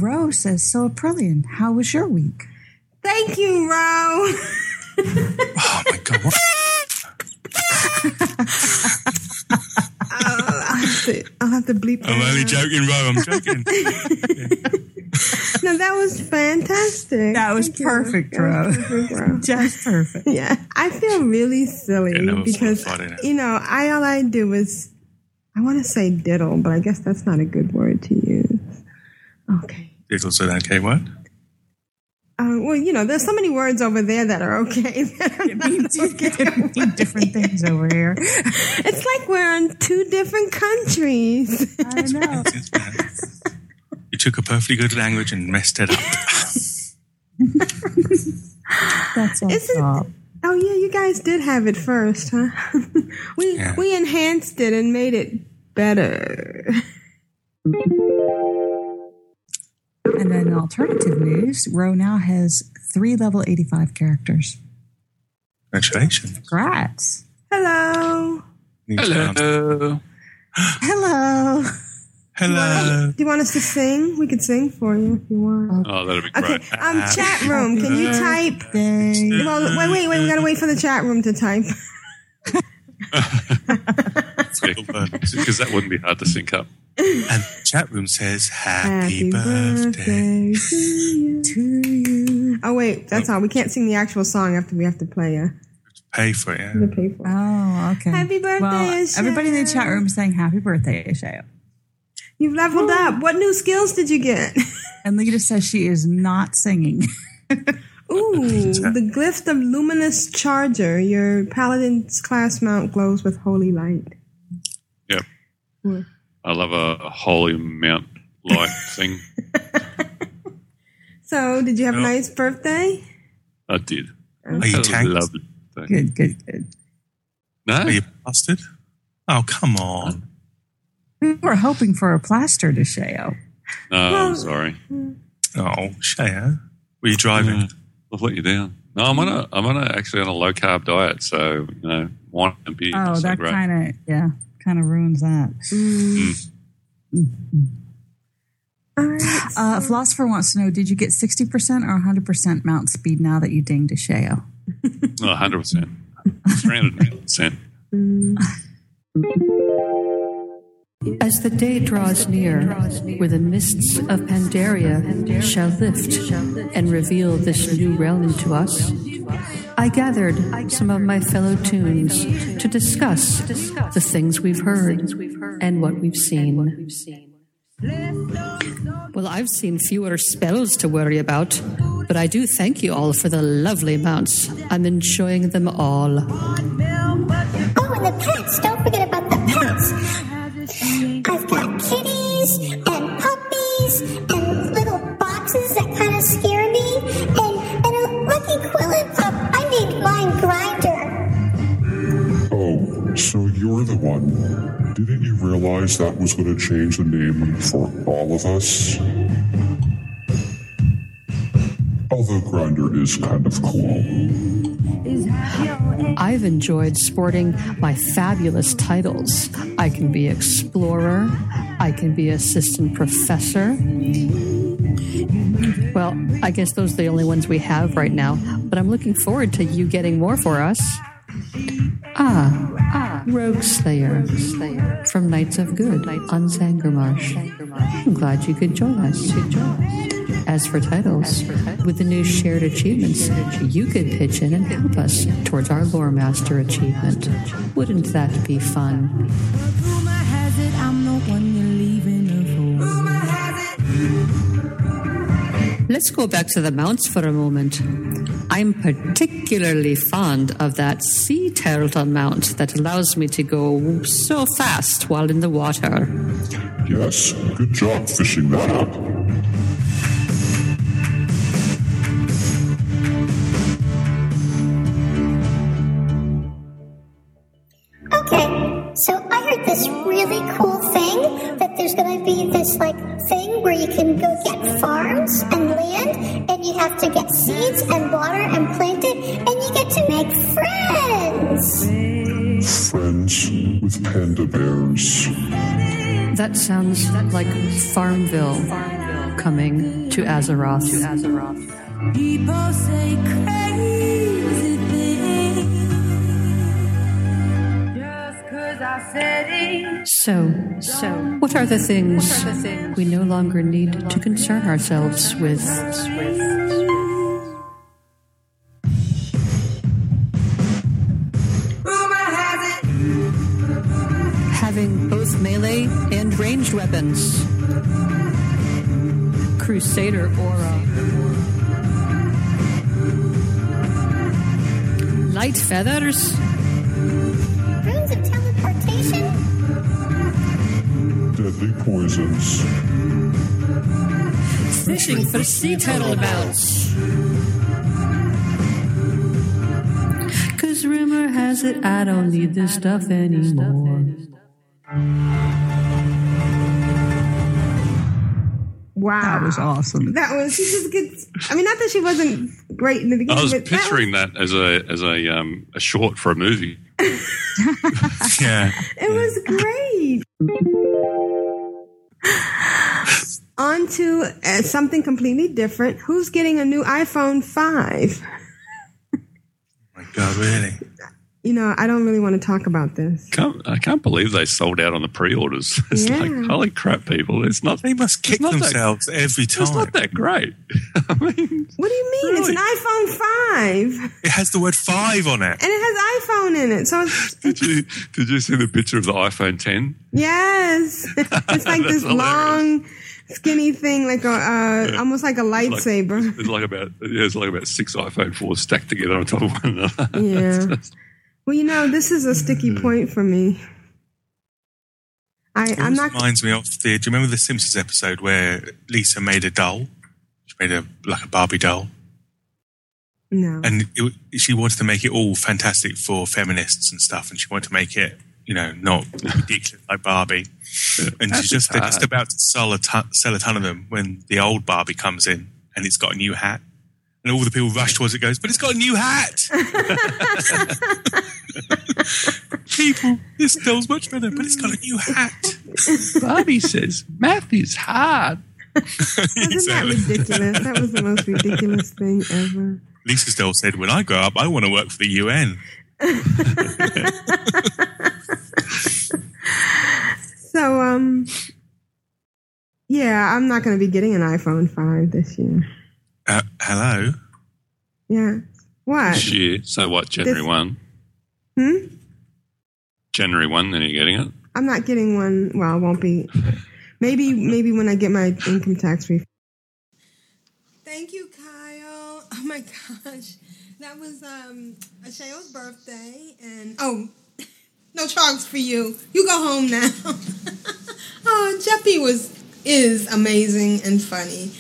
Rose says, So, Aprillion, how was your week? Thank you, Ro. Oh my god! What? I'll have to, I'll have to bleep. I'm only joking, Ro. I'm joking. <laughs> <laughs> No, that was fantastic. That was Thank perfect, That was perfect, Ro. <laughs> Just perfect. Yeah, I feel really silly Yeah, because Friday you know, I all I do is I want to say diddle, but I guess that's not a good word to use. Okay. It's also that okay what? Uh, well, you know, there's so many words over there that are okay. <laughs> that are not okay. mean different things over here. It's like we're in two different countries. I know. You took a perfectly good language and messed it up. <laughs> That's all. Isn't- stop. Oh yeah, you guys did have it first, huh? <laughs> we Yeah. we enhanced it and made it better. And then alternative news, Ro now has three level 85 characters. Congratulations. Congrats. Hello. Hello. <gasps> Hello. Hello. Do you want us to sing? We could sing for you if you want. Oh, that'd be Okay. great. Um, <laughs> chat room. Can you type? Well, wait, wait, wait. We gotta wait for the chat room to type. Because that wouldn't be hard to sync up. And chat room says happy, Happy birthday. birthday to you. Oh wait, that's all. We can't sing the actual song after we have to play it. Pay for it. Yeah. The pay for it. Oh, okay. Happy birthday, Well, everybody in the chat room is saying happy birthday, Ashayo. You've leveled up. What new skills did you get? <laughs> And Lita says she is not singing. <laughs> Ooh, the glyph of luminous charger. Your paladin's class mount glows with holy light. Yep. Hmm. I love a, a holy mount light <laughs> thing. So, did you have a nice birthday? I did. Are you I tanked? loved it. Thank- Good, good, good. No, Are you bastard? Oh, come on. We were hoping for a plaster to Shayo. no, I'm sorry. Oh, Shaya. Were you driving? Yeah, I've let you down. No, I'm on a I'm on a actually on a low carb diet, so you know wine and beer. Oh, so that kind of yeah, kind of ruins that. Mm. Uh, philosopher wants to know: Did you get sixty percent or one hundred percent mount speed now that you dinged a Sheo? No, hundred percent, three hundred percent. As the day draws near, where the mists of Pandaria shall lift and reveal this new realm to us, I gathered some of my fellow toons to discuss the things we've heard and what we've seen. Well, I've seen fewer spells to worry about, but I do thank you all for the lovely mounts. I'm enjoying them all. Oh, and the pets. Don't you're the one. Didn't you realize that was going to change the name for all of us? Although Grinder is kind of cool. I've enjoyed sporting my fabulous titles. I can be explorer, I can be assistant professor. Well, I guess those are the only ones we have right now, but I'm looking forward to you getting more for us. Ah, ah, Rogue Slayer, from Knights of Good on Zangarmarsh. I'm glad you could join us. As for titles, with the new shared achievements, you could pitch in and help us towards our Loremaster achievement. Wouldn't that be fun? Let's go back to the mounts for a moment. I'm particularly fond of that sea turtle mount that allows me to go so fast while in the water. Yes, good job fishing that up. That sounds like Farmville coming to Azeroth. To Azeroth. People say crazy things just 'cause I said it. So, so, what are the things we no longer need to concern ourselves with? Having Crusader aura. Uh, Light feathers. Runes of teleportation? Deadly poisons. Fishing for sea turtle mounts. Cause rumor has it I don't need this stuff anymore. Wow. That was awesome. That was she just gets I mean not that she wasn't great in the beginning, I was but that picturing that as a as a um a short for a movie. <laughs> yeah. It was great. On to uh, something completely different. Who's getting a new iPhone 5? Oh my God, really? You know, I don't really want to talk about this. Can't, I can't believe they sold out on the pre-orders. <laughs> It's Yeah. like holy crap, people! It's not. They must kick not that- themselves every time. It's time. not that great. <laughs> What do you mean? It's an iPhone 5 It has the word five on it. and it has iPhone in it. So <laughs> Did you did you see the picture of the iPhone 10? yes, it's like this hilarious. long, skinny thing, like a uh, almost like a lightsaber. It's like about yeah, there's like about six iPhone 4s stacked together on top of one another. Yeah. Well, you know, this is a sticky mm-hmm. point for me. I, It I'm always not. reminds me of the. Do you remember the Simpsons episode where Lisa made a doll? She made a like a Barbie doll, No. and it, she wanted to make it all fantastic for feminists and stuff, and she wanted to make it, you know, not ridiculous like Barbie. <laughs> And she's just they're just about to sell a ton, sell a ton of them when the old Barbie comes in and it's got a new hat. And all the people rush towards it goes, but it's got a new hat. <laughs> people, this smells much better, but it's got a new hat. Bobby says math is hard. <laughs> Wasn't that ridiculous? That was the most ridiculous thing ever. Lisa Stell said, when I grow up, I want to work for the UN. <laughs> So, um, yeah, I'm not going to be getting an iPhone 5 this year. Uh, hello? Yeah. What? Shit. So what? January This- 1? Hmm? January 1, then you're getting it? I'm not getting one. Well, I won't be. Maybe, maybe when I get my income tax refund. Thank you, Kyle. <laughs> Oh my gosh, that was um Ashayo's birthday, and oh, <laughs> no trogs for you. You go home now. <laughs> oh, Jeppy was is amazing and funny.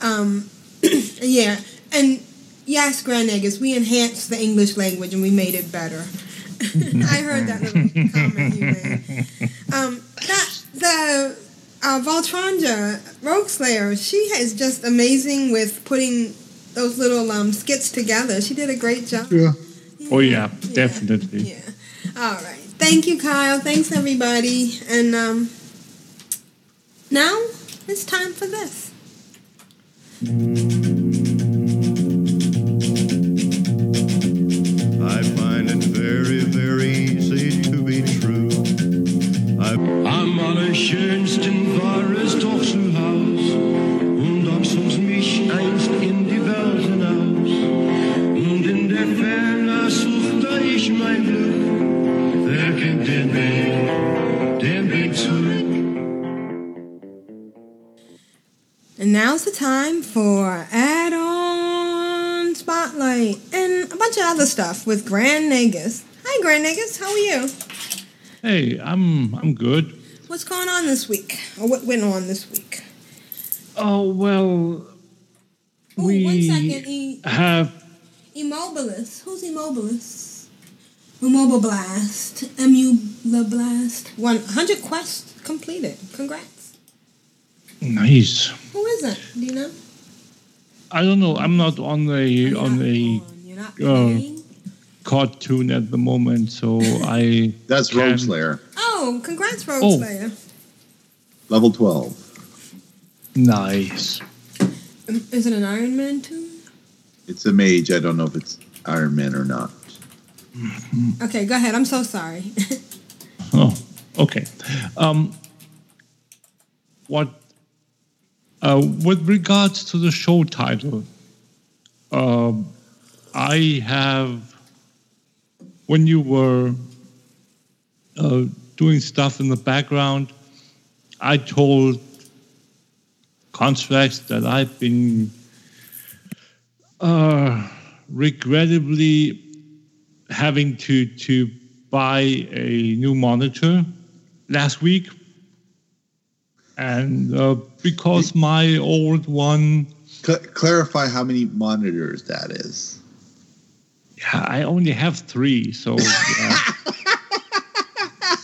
Um, <clears throat> yeah, and yes, Grand Nagus, we enhanced the English language and we made it better. <laughs> I heard that little <laughs> comment you made. Um, that the uh, Voltranja Rogue Slayer, she is just amazing with putting those little um, skits together. She did a great job. Yeah. Oh yeah, definitely. Yeah. All right. Thank you, Kyle. Thanks, everybody. And um, now it's time for this. I find it very, very easy to be true. I'm, allerschönsten now's the time for add-on spotlight and a bunch of other stuff with Grand Nagus. Hi, Grand Nagus. How are you? Hey, I'm I'm good. What's going on this week? Or what went on this week? Oh well, we one second. E- have Immobilis. Who's Immobilis? Immobile Blast. Blast. 100 quests completed. Congrats. Nice. Who is it? Do you know? I don't know. I'm not on a on a uh, cartoon at the moment, so <laughs> I. That's can- Rogue Slayer, Oh, congrats, Rogue Oh. Slayer. level 12. Nice. Um, Is it an Iron Man too? It's a mage. I don't know if it's Iron Man or not. Okay, go ahead. I'm so sorry. <laughs> Oh, okay. Um, what? Uh, with regards to the show title, um, I have. When you were uh, doing stuff in the background, I told Constrax that I've been uh, regrettably having to to buy a new monitor last week, and uh, because my old one, Cl- clarify how many monitors that is. yeah, I only have three, so. Yeah. <laughs>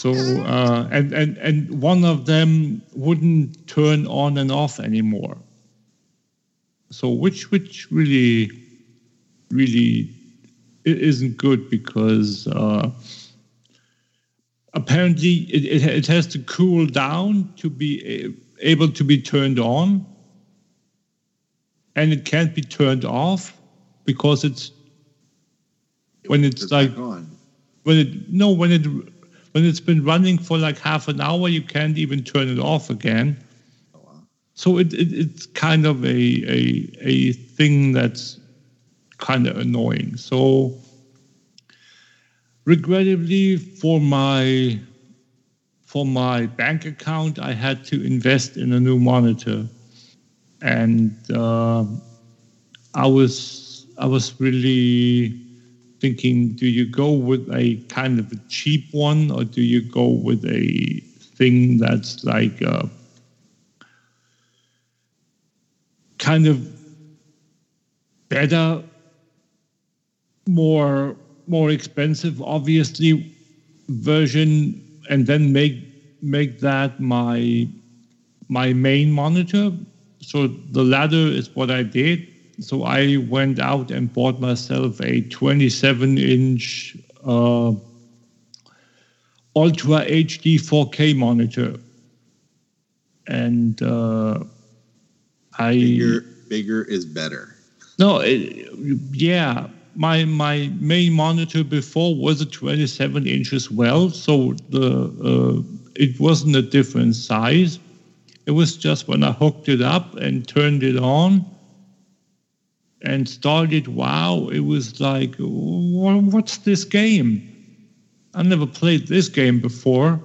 So uh, and and and one of them wouldn't turn on and off anymore. So which which really really isn't good because uh, apparently it, it it has to cool down to be a- able to be turned on, and it can't be turned off because it's when it's like when it no when it when it's been running for like half an hour you can't even turn it off again. So it, it it's kind of a a a thing that's kind of annoying. So regrettably for my for my bank account i had to invest in a new monitor. And uh, i was i was really thinking do you go with a kind of a cheap one or do you go with a thing that's like uh, kind of better more more expensive obviously version and then make make that my my main monitor so the latter is what i did So I went out and bought myself a 27 inch uh, Ultra HD 4K monitor. And uh, I. Bigger, bigger is better. No, it, yeah. My my main monitor before was a 27 inch as well, so the uh, it wasn't a different size. It was just when I hooked it up and turned it on and started. Wow, it was like, what's this game? I never played this game before.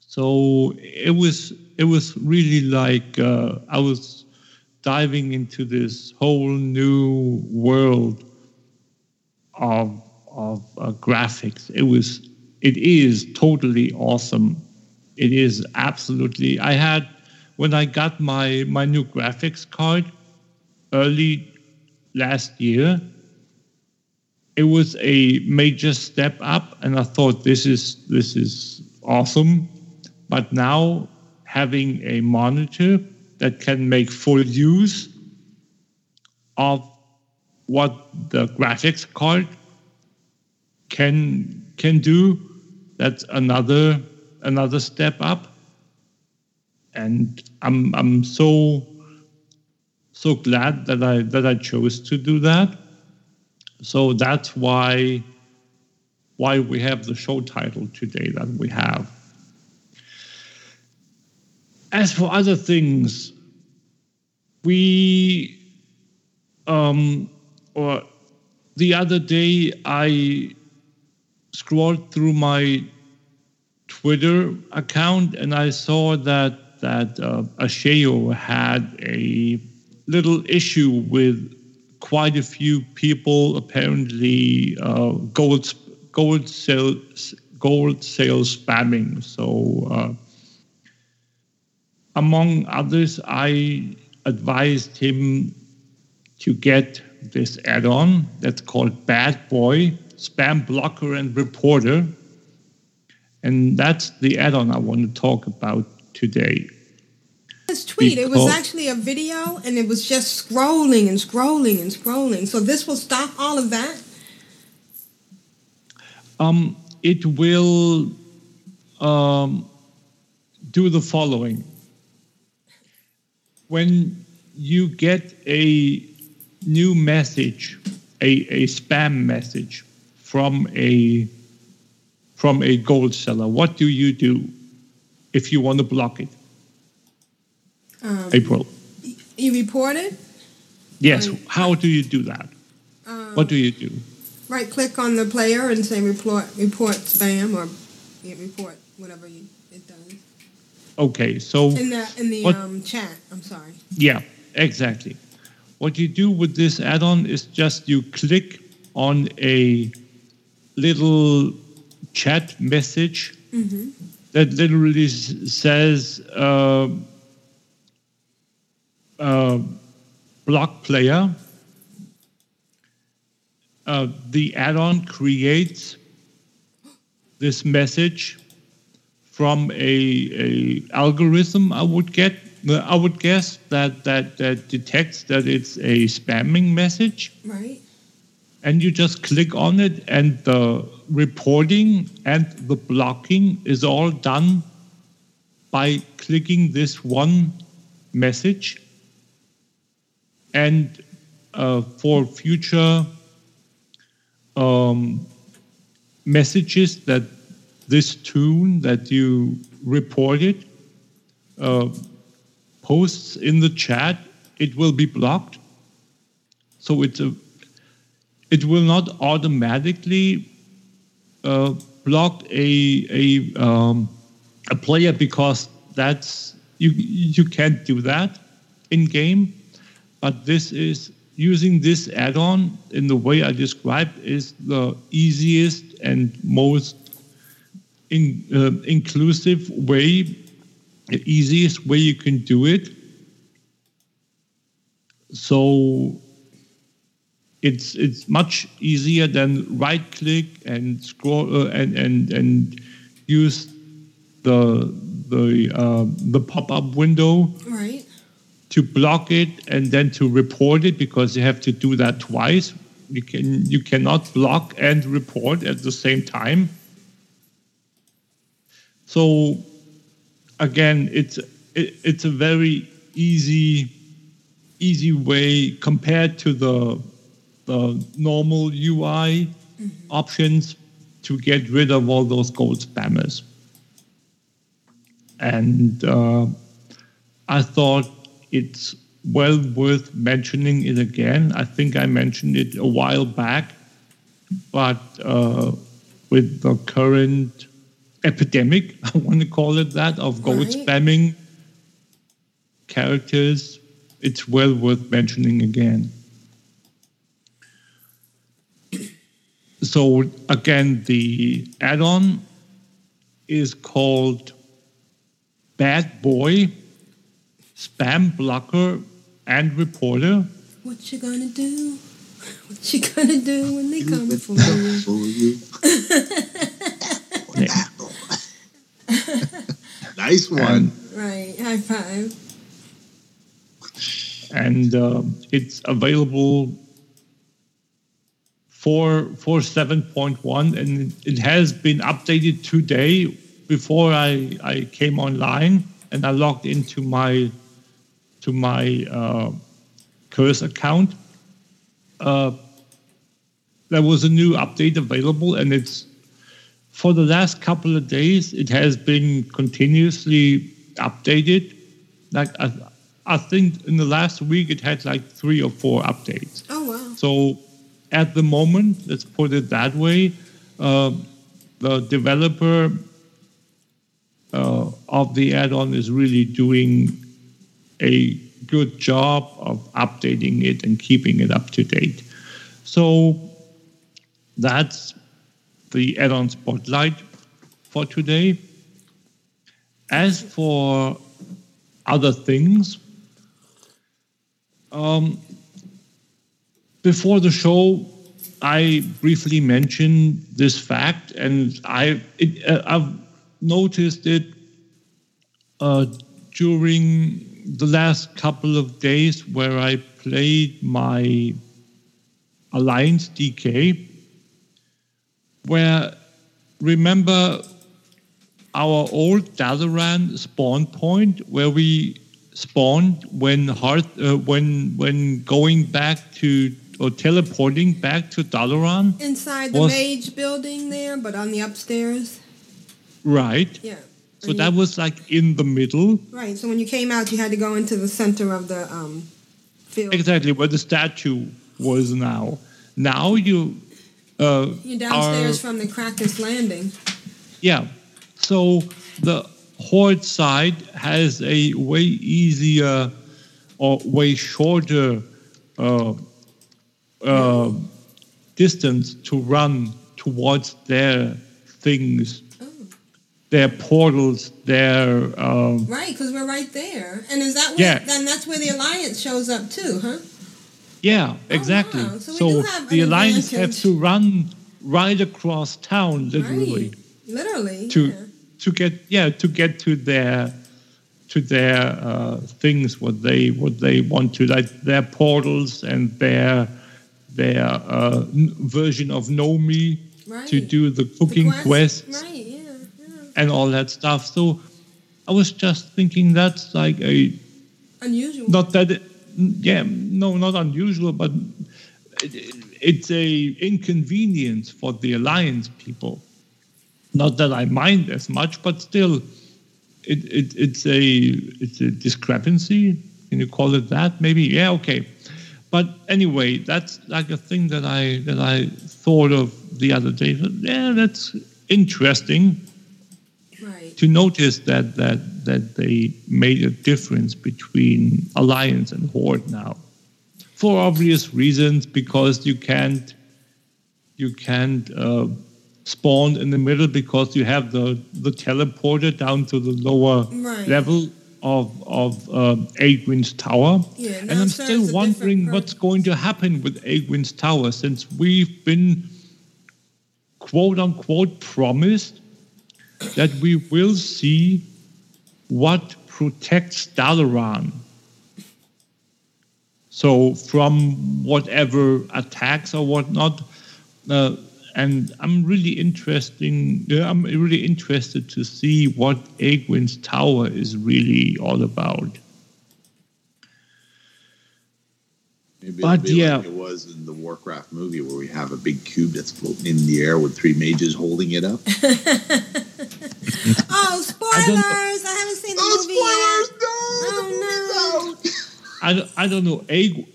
So it was it was really like uh, I was diving into this whole new world of of uh, graphics. It was it is totally awesome. It is absolutely. I had when I got my my new graphics card early last year. It was a major step up, and I thought this is this is awesome. But now having a monitor that can make full use of what the graphics card can can do. That's another another step up. And i'm i'm so so glad that i that i chose to do that. So that's why why we have the show title today that we have as for other things, we, um, or the other day, I scrolled through my Twitter account and I saw that that uh, Asheo had a little issue with quite a few people apparently uh, gold gold sales gold sales spamming. So. Uh, among others, I advised him to get this add on that's called Bad Boy Spam Blocker and Reporter. And that's the add on I want to talk about today. This tweet, it was actually a video and it was just scrolling and scrolling and scrolling. So this will stop all of that? Um, it will um, do the following. When you get a new message, a, a spam message from a from a gold seller, what do you do if you want to block it? Um, April. You report it, Yes. How do you do that? um, What do you do? right click on the player and say report report spam or report whatever you. Okay. So In the in the what- um, chat, I'm sorry. Yeah, exactly. What you do with this add-on is just you click on a little chat message Mm-hmm. that literally says uh, uh, block player. Uh, the add-on creates this message from a, a algorithm I would get I would guess that, that that detects that it's a spamming message Right. and you just click on it and the reporting and the blocking is all done by clicking this one message and uh, for future um, messages that this toon that you reported uh, posts in the chat, it will be blocked. So it's a, it will not automatically uh, block a a um, a player because that's you you can't do that in game. But this is using this add-on in the way I described is the easiest and most in, uh, inclusive way, the easiest way you can do it. So it's it's much easier than right click and scroll uh, and and and use the the uh, the pop up window Right. to block it and then to report it because you have to do that twice. You can you cannot block and report at the same time. So again, it's it, it's a very easy easy way compared to the the normal UI options to get rid of all those gold spammers. And uh, I thought it's well worth mentioning it again. I think I mentioned it a while back, but uh, with the current epidemic, <laughs> I want to call it that, of gold Right. spamming characters, it's well worth mentioning again. So again, the add-on is called Bad Boy, Spam Blocker, and Reporter. What you gonna do? What you gonna do when they come for you? <laughs> nice one. right, high five. and uh, it's available for for 7.1 and it has been updated today before I, I came online and I logged into my to my uh, curse account uh, there was a new update available and it's for the last couple of days it has been continuously updated like I, I think in the last week it had like three or four updates Oh wow. so at the moment, let's put it that way, uh, the developer uh, of the add-on is really doing a good job of updating it and keeping it up to date. So that's the add-on spotlight for today. As for other things, um, before the show, I briefly mentioned this fact, and I it, uh, I've noticed it uh, during the last couple of days where I played my Alliance DK, where remember our old Dalaran spawn point where we spawned when uh, when when going back to or teleporting back to Dalaran. Inside the was- mage building there, but on the upstairs. Right. Yeah. So that was like in the middle, Right. So when you came out, you had to go into the center of the um, field. exactly where the statue was now. Now you. Uh, You're downstairs are- from the Krasus landing. Yeah. So the Horde side has a way easier or way shorter uh, uh, distance to run towards their things, their portals, their. Um, Right, because we're right there. And is that where, Yeah. then that's where the Alliance shows up too, huh? Yeah, exactly. wow. So So, the Alliance have to run right across town, literally. Literally. to to get yeah to get to their to their uh, things what they what they want to like their portals and their their uh, n- version of Nomi to Right. do the cooking quest, quests Right, yeah. and all that stuff. So I was just thinking that's like a Unusual. not that it, yeah no not unusual but it, it's a inconvenience for the alliance people. Not that i mind as much but still it, it it's a it's a discrepancy can you call it that? Maybe yeah okay. But anyway that's like a thing that i that i thought of the other day. Yeah that's interesting to notice that that that they made a difference between alliance and horde now. For obvious reasons because you can't you can't uh, spawn in the middle because you have the the teleporter down to the lower Right. level of of um, Aegwynn's tower. Yeah, and I'm still wondering what's going to happen with Aegwynn's tower since we've been quote unquote promised that we will see what protects Dalaran So from whatever attacks or whatnot, uh, and I'm really interesting. yeah, I'm really interested to see what Aegwynn's tower is really all about. Maybe But it'll be yeah. like it was in the Warcraft movie where we have a big cube that's floating in the air with three mages holding it up. <laughs> <laughs> Oh, spoilers! I, haven't seen the movie yet. Oh no! I, don't- I don't know. Egg,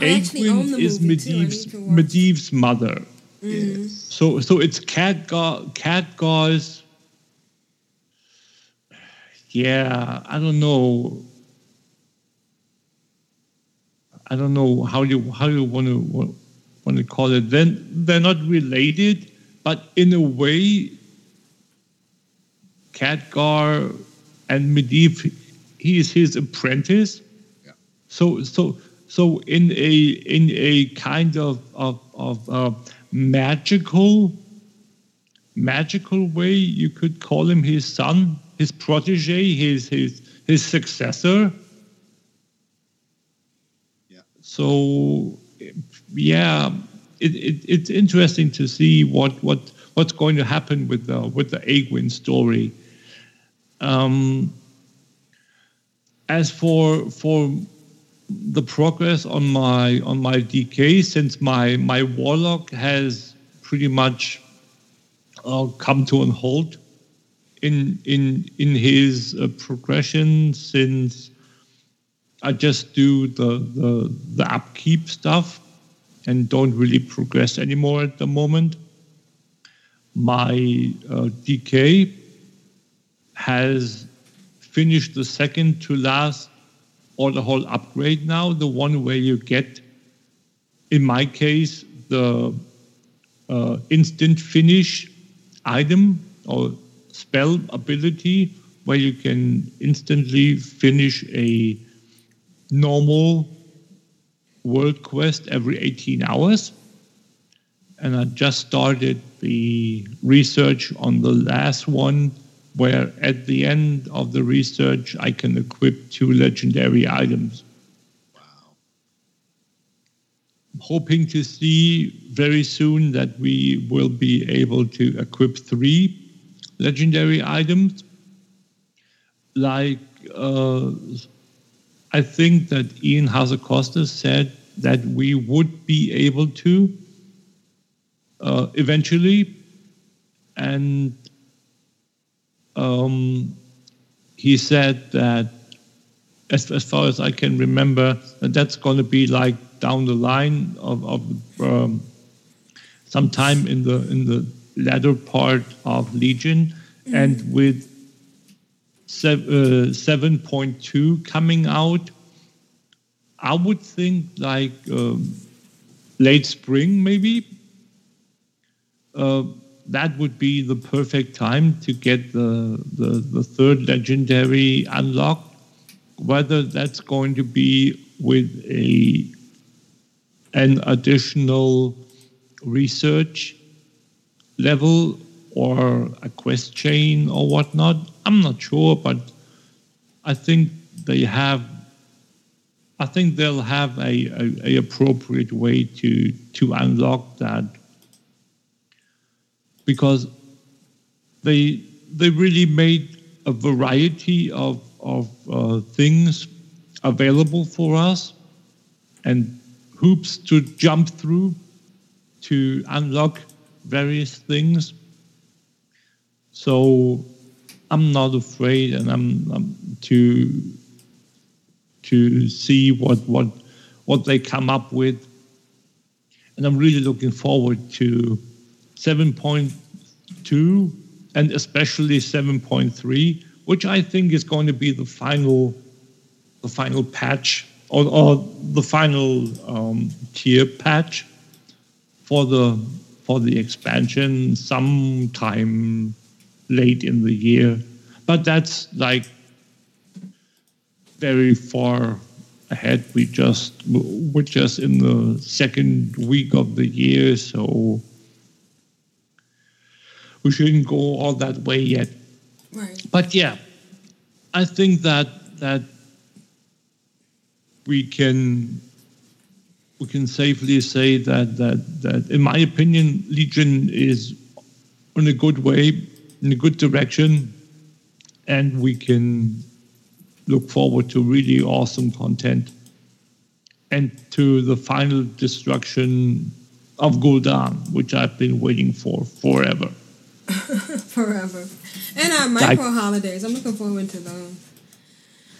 I actually Aegwynn is movie, too. Medivh's, need to watch Medivh's mother. Mm. So so it's Khadgar Khadgar's yeah, I don't know. I don't know how you how you want to want to call it. Then they're not related, but in a way, Khadgar and Medivh, he is his apprentice. Yeah. So so so in a in a kind of of of uh, magical magical way, you could call him his son, his protege, his his his successor. Yeah. So yeah, it, it, it's interesting to see what what what's going to happen with the with the Aegwynn story. Um, as for for the progress on my on my DK, since my my warlock has pretty much uh, come to an halt in in in his uh, progression since I just do the, the the upkeep stuff and don't really progress anymore at the moment. My uh, DK has finished the second to last or the whole upgrade now, the one where you get, in my case, the uh, instant finish item or spell ability where you can instantly finish a normal world quest every 18 hours. And I just started the research on the last one, where at the end of the research, I can equip two legendary items. I'm hoping to see very soon that we will be able to equip three legendary items. Like, uh, I think that Ion Hazzikostas said that we would be able to uh, eventually. And um, he said that, as, as far as I can remember, that that's going to be like down the line of, of um, sometime in the in the latter part of Legion, and with uh, 7.2 coming out, I would think like um, late spring maybe. Uh, that would be the perfect time to get the, the, the third legendary unlocked. Whether that's going to be with a an additional research level or a quest chain or whatnot, I'm not sure, but I think they have. I think they'll have a, a, a appropriate way to to unlock that because they they really made a variety of of uh, things available for us and hoops to jump through to unlock various things. So I'm not afraid, and I'm, I'm to to see what what what they come up with, and I'm really looking forward to 7.2 and especially 7.3, which I think is going to be the final the final patch or, or the final um, tier patch for the for the expansion sometime late in the year. But that's like very far ahead. We just we're just in the second week of the year, so we shouldn't go all that way yet. Right. But yeah, I think that that we can we can safely say that that that in my opinion, Legion is in a good way, in a good direction, and we can look forward to really awesome content and to the final destruction of Gul'dan, which I've been waiting for forever. <laughs> Forever. And our micro holidays. I'm looking forward to those.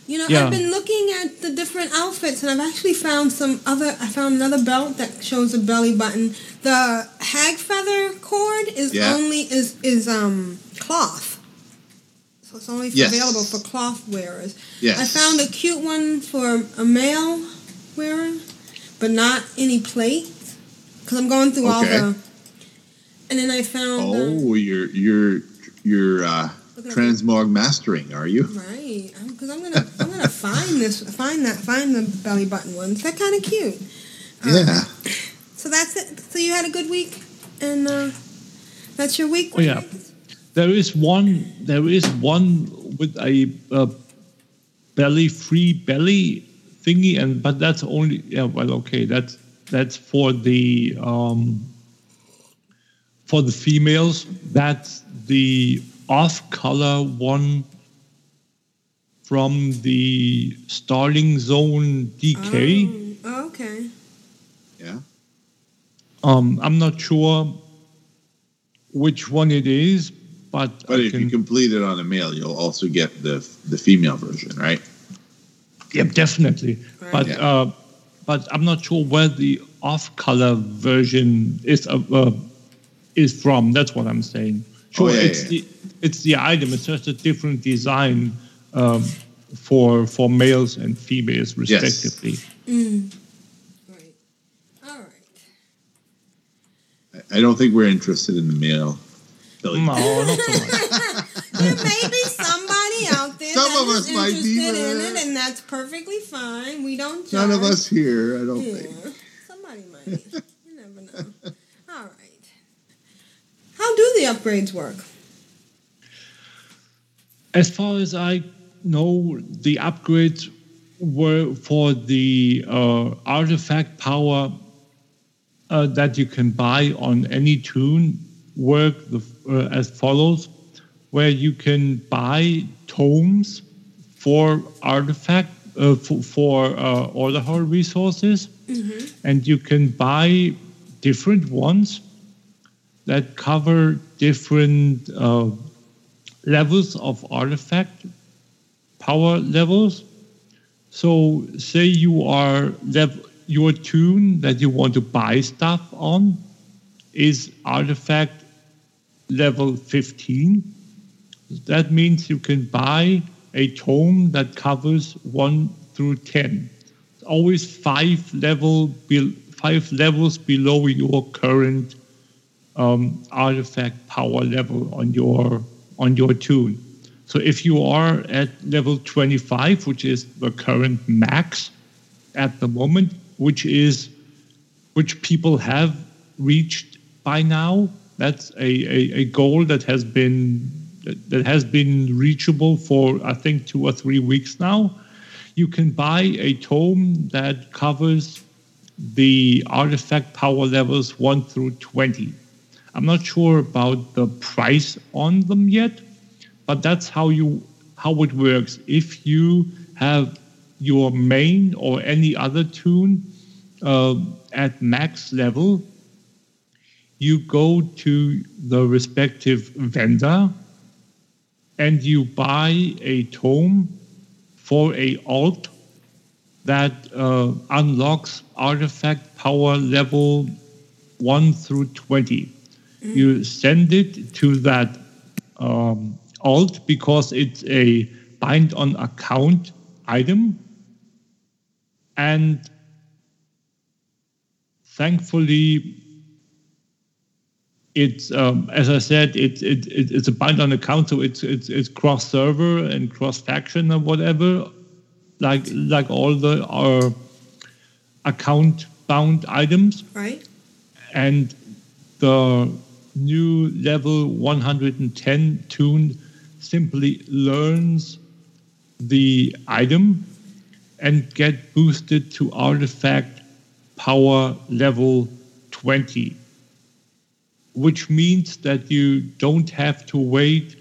You know, Yeah. I've been looking at the different outfits, and I've actually found some other. I found another belt that shows a belly button. The hag feather cord is Yeah. only is is um cloth, so it's only Yes. available for cloth wearers. Yes. I found a cute one for a male wearer, but not any plate because I'm going through all the. And then I found. uh, Oh, you're you're you're uh, transmog mastering, are you? Right, because I'm gonna I'm gonna find this find that find the belly button ones. They're kind of cute. Yeah. So that's it. So you had a good week, and uh, that's your week. Oh yeah, there is one. There is one with a, uh belly free belly thingy, and but that's only yeah. Well, okay, that's that's for the um, for the females. That's the off-color one from the Starling Zone DK. Oh, okay. Yeah. Um, I'm not sure which one it is, but But I if can, you complete it on a male, you'll also get the the female version, right? Yep, definitely. But Yeah. uh, but I'm not sure where the off-color version is uh, uh, is from. That's what I'm saying. Sure, Oh, yeah, it's yeah. the it's the item. It's just a different design um, for for males and females respectively. Mm. I- I don't think we're interested in the male. Belly No, not so much. <laughs> There may be somebody out there Some that of is us might be, interested in it, and that's perfectly fine. We don't judge. None of us here, I don't Yeah, think. Somebody might. You never know. <laughs> All. How do the upgrades work? As far as I know, the upgrades were for the uh, artifact power uh, that you can buy on any toon work the, uh, as follows, where you can buy tomes for artifact uh, for, for uh, order hall resources, and you can buy different ones that cover different uh, levels of artifact power levels. So, say you are lev- your toon that you want to buy stuff on is artifact level 15. That means you can buy a tome that covers 1 through 10. It's always five level be- five levels below your current um, artifact power level on your on your toon. So if you are at level 25, which is the current max at the moment, which is which people have reached by now, that's a, a, a goal that has been that, has been reachable for I think two or three weeks now. You can buy a tome that covers the artifact power levels 1 through 20. I'm not sure about the price on them yet, but that's how you how it works. If you have your main or any other toon uh, at max level, you go to the respective vendor and you buy a tome for a alt that uh, unlocks artifact power level 1 through 20 you send it to that um, alt because it's a bind on account item and thankfully it's um, as I said, it, it, it it's a bind on account, so it's it's it's cross server and cross faction or whatever, like like all the our account bound items, Right? and the new level 110 toon simply learns the item and get boosted to artifact power level 20, which means that you don't have to wait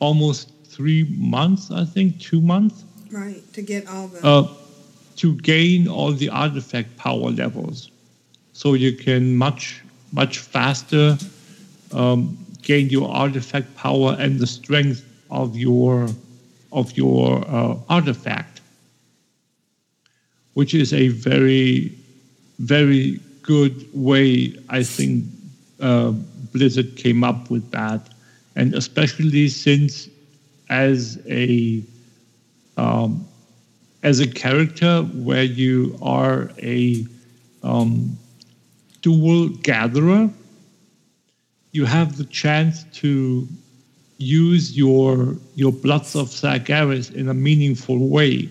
almost three months, I think, two months, Right, to get all the. uh, to gain all the artifact power levels. So you can much, much faster um, gain your artifact power and the strength of your of your uh, artifact, which is a very, very good way. I think uh, Blizzard came up with that, and especially since as a um, as a character where you are a um, dual gatherer, you have the chance to use your your bloods of Sargeras in a meaningful way,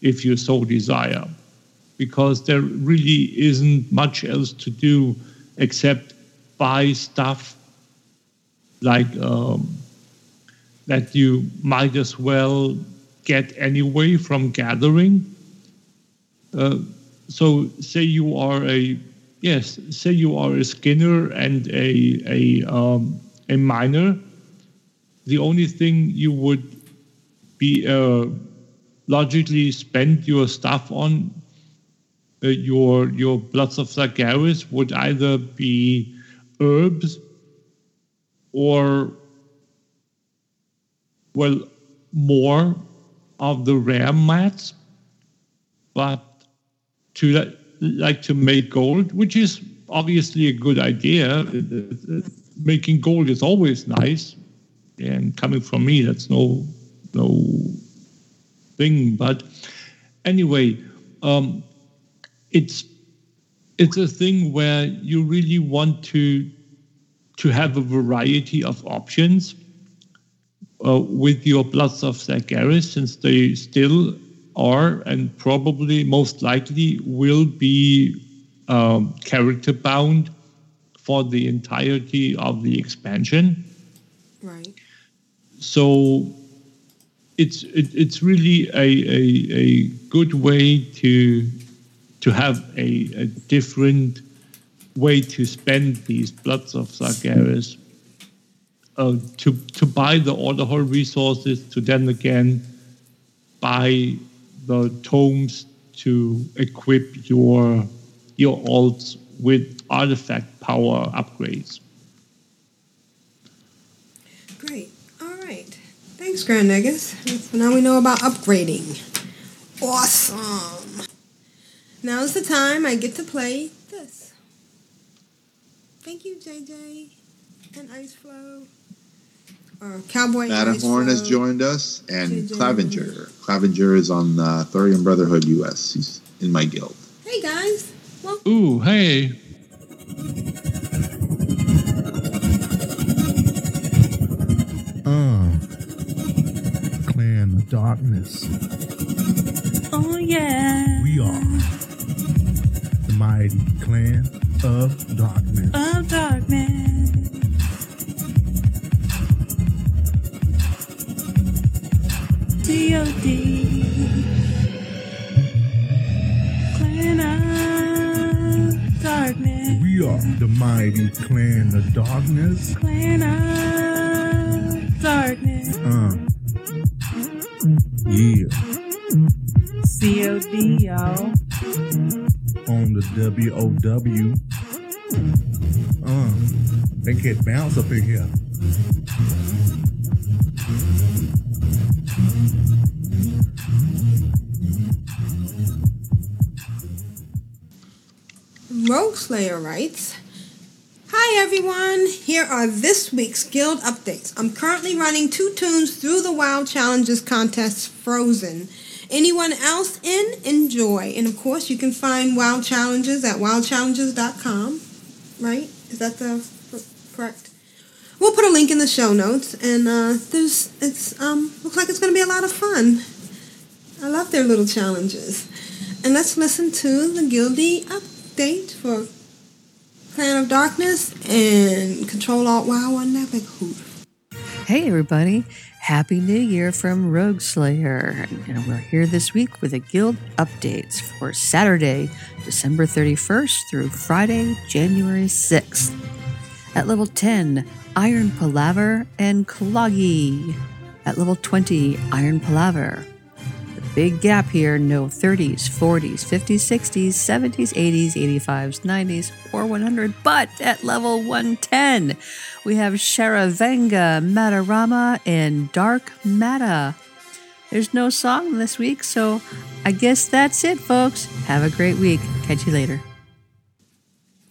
if you so desire, because there really isn't much else to do except buy stuff like um, that you might as well get anyway from gathering. Uh, so say you are a yes, say you are a skinner and a a um, a miner. The only thing you would be uh, logically spend your stuff on uh, your your bloods of Sargeras would either be herbs or well more of the rare mats, but to li- like to make gold, which is obviously a good idea. Uh, uh, Making gold is always nice, and coming from me, that's no no thing. But anyway, um, it's it's a thing where you really want to to have a variety of options uh, with your Bloods of Sargeras, since they still are and probably most likely will be um, character bound for the entirety of the expansion. Right. So it's it, it's really a, a, a good way to to have a, a different way to spend these Bloods of Sargeras uh, to to buy the order hall resources to then again buy the tomes to equip your your alts with artifact power upgrades. Great. All right. Thanks, Grand Nagus. So now we know about upgrading. Awesome. Now's the time I get to play this. Thank you, JJ and Ice Flow. Or Cowboy and Ice Matterhorn has joined us, and JJ. Clavenger. Clavenger is on uh, Thorium Brotherhood US. He's in my guild. Hey guys. Well, Ooh, hey. Uh, clan of darkness. Oh yeah. We are the mighty clan of darkness. Of darkness. D.O.D. Clan of darkness. We are the mighty clan of darkness. Clan of darkness. Uh, yeah, C.O.D. y'all. on the WOW. Uh, they get bounce up in here. Rogue Slayer writes, Hi everyone, here are this week's guild updates. I'm currently running two toons through the Wild Challenges contest Frozen. Anyone else in? Enjoy. And of course, you can find Wild Challenges at wildchallenges.com, Right? Is that the correct? We'll put a link in the show notes, and uh, there's it's um looks like it's going to be a lot of fun. I love their little challenges. And let's listen to the Guildy update for Clan of Darkness and Control Alt WoW on Epic Hoot. Hey, everybody. Happy New Year from Rogue Slayer. And we're here this week with the guild updates for Saturday, December 31st through Friday, January 6th. At level 10, Iron Palaver and Cloggy. At level 20, Iron Palaver. Big gap here no 30s, 40s, 50s, 60s, 70s, 80s, 85s, 90s, or 100. But at level 110, we have Sharavanga, Matarama, and Dark Mata. There's no song this week, so I guess that's it, folks. Have a great week. Catch you later.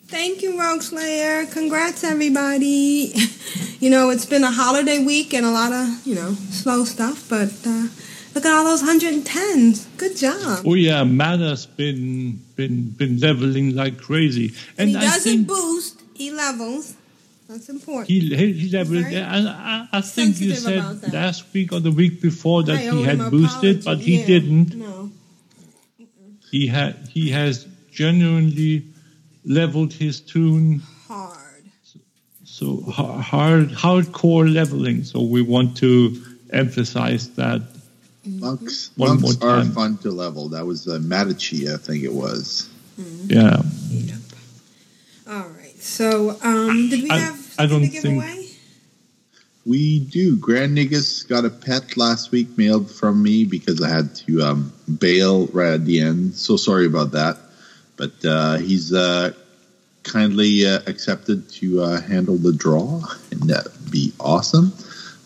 Thank you, Rogue Slayer. Congrats, everybody. <laughs> you know, it's been a holiday week and a lot of, you know, slow stuff, but uh, look at all those 110s. Good job. Oh yeah, Mana's been been been leveling like crazy, And he I doesn't boost, he levels. That's important. he he, he leveled. And I, I think you said that. last week or the week before that I he had boosted, but he Yeah, didn't. No. He had he has genuinely leveled his toon hard. So ha- hard hardcore leveling. So we want to emphasize that Monks, one more monks are fun to level. That was uh, Matachi, I think it was. Yeah. Yep. All right. So, um, did we I- have I don't give think- away? We do. Grand Nagus got a pet last week mailed from me because I had to um, bail right at the end. So sorry about that. But uh, he's uh, kindly uh, accepted to uh, handle the draw, and that'd be awesome.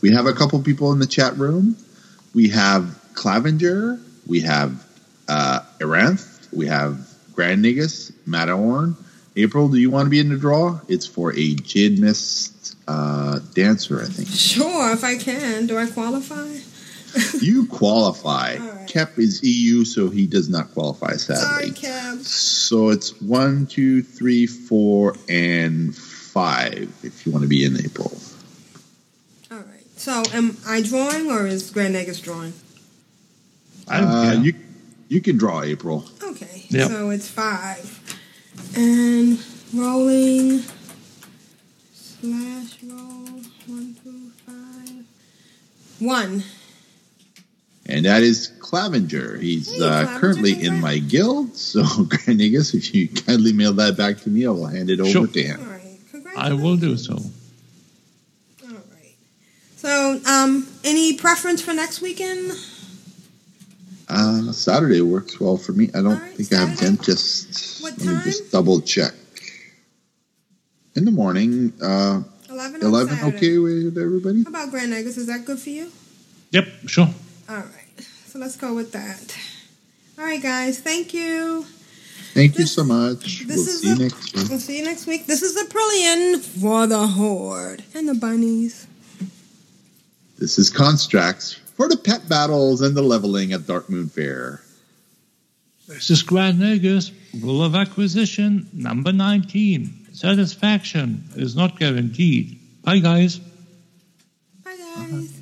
We have a couple people in the chat room. We have Clavenger. We have uh, Aranth. We have Grand Nagus, Matterhorn. April, do you want to be in the draw? It's for a Jade Mist uh, dancer, I think. Sure, if I can. Do I qualify? <laughs> You qualify. Kep is EU, so he does not qualify, sadly. Sorry, Kev. So it's one, two, three, four, and five if you want to be in April. So, am I drawing or is Grand Nagus drawing? Uh, you you can draw April. Okay. Yep. So it's five. And rolling slash roll one, two, five. One. And that is Clavenger. He's uh, currently in my guild. <laughs> So, Grand Nagus, if you kindly mail that back to me, I will hand it over Sure. to him. I will do so. So, um, any preference for next weekend? Uh, Saturday works well for me. I don't think I have dentist. Let me just double check. In the morning, uh, 11 11 Saturday. okay with everybody? How about Grand Nagus? Is that good for you? Yep, sure. All right. So let's go with that. All right, guys. Thank you. Thank you so much. We'll is see you next week. We'll see you next week. This is the Aprillian for the Horde and the bunnies. This is Constrax for the pet battles and the leveling at Darkmoon Faire. This is Grand Nagus, Rule of Acquisition, number 19. Satisfaction is not guaranteed. Bye, guys. Bye, guys.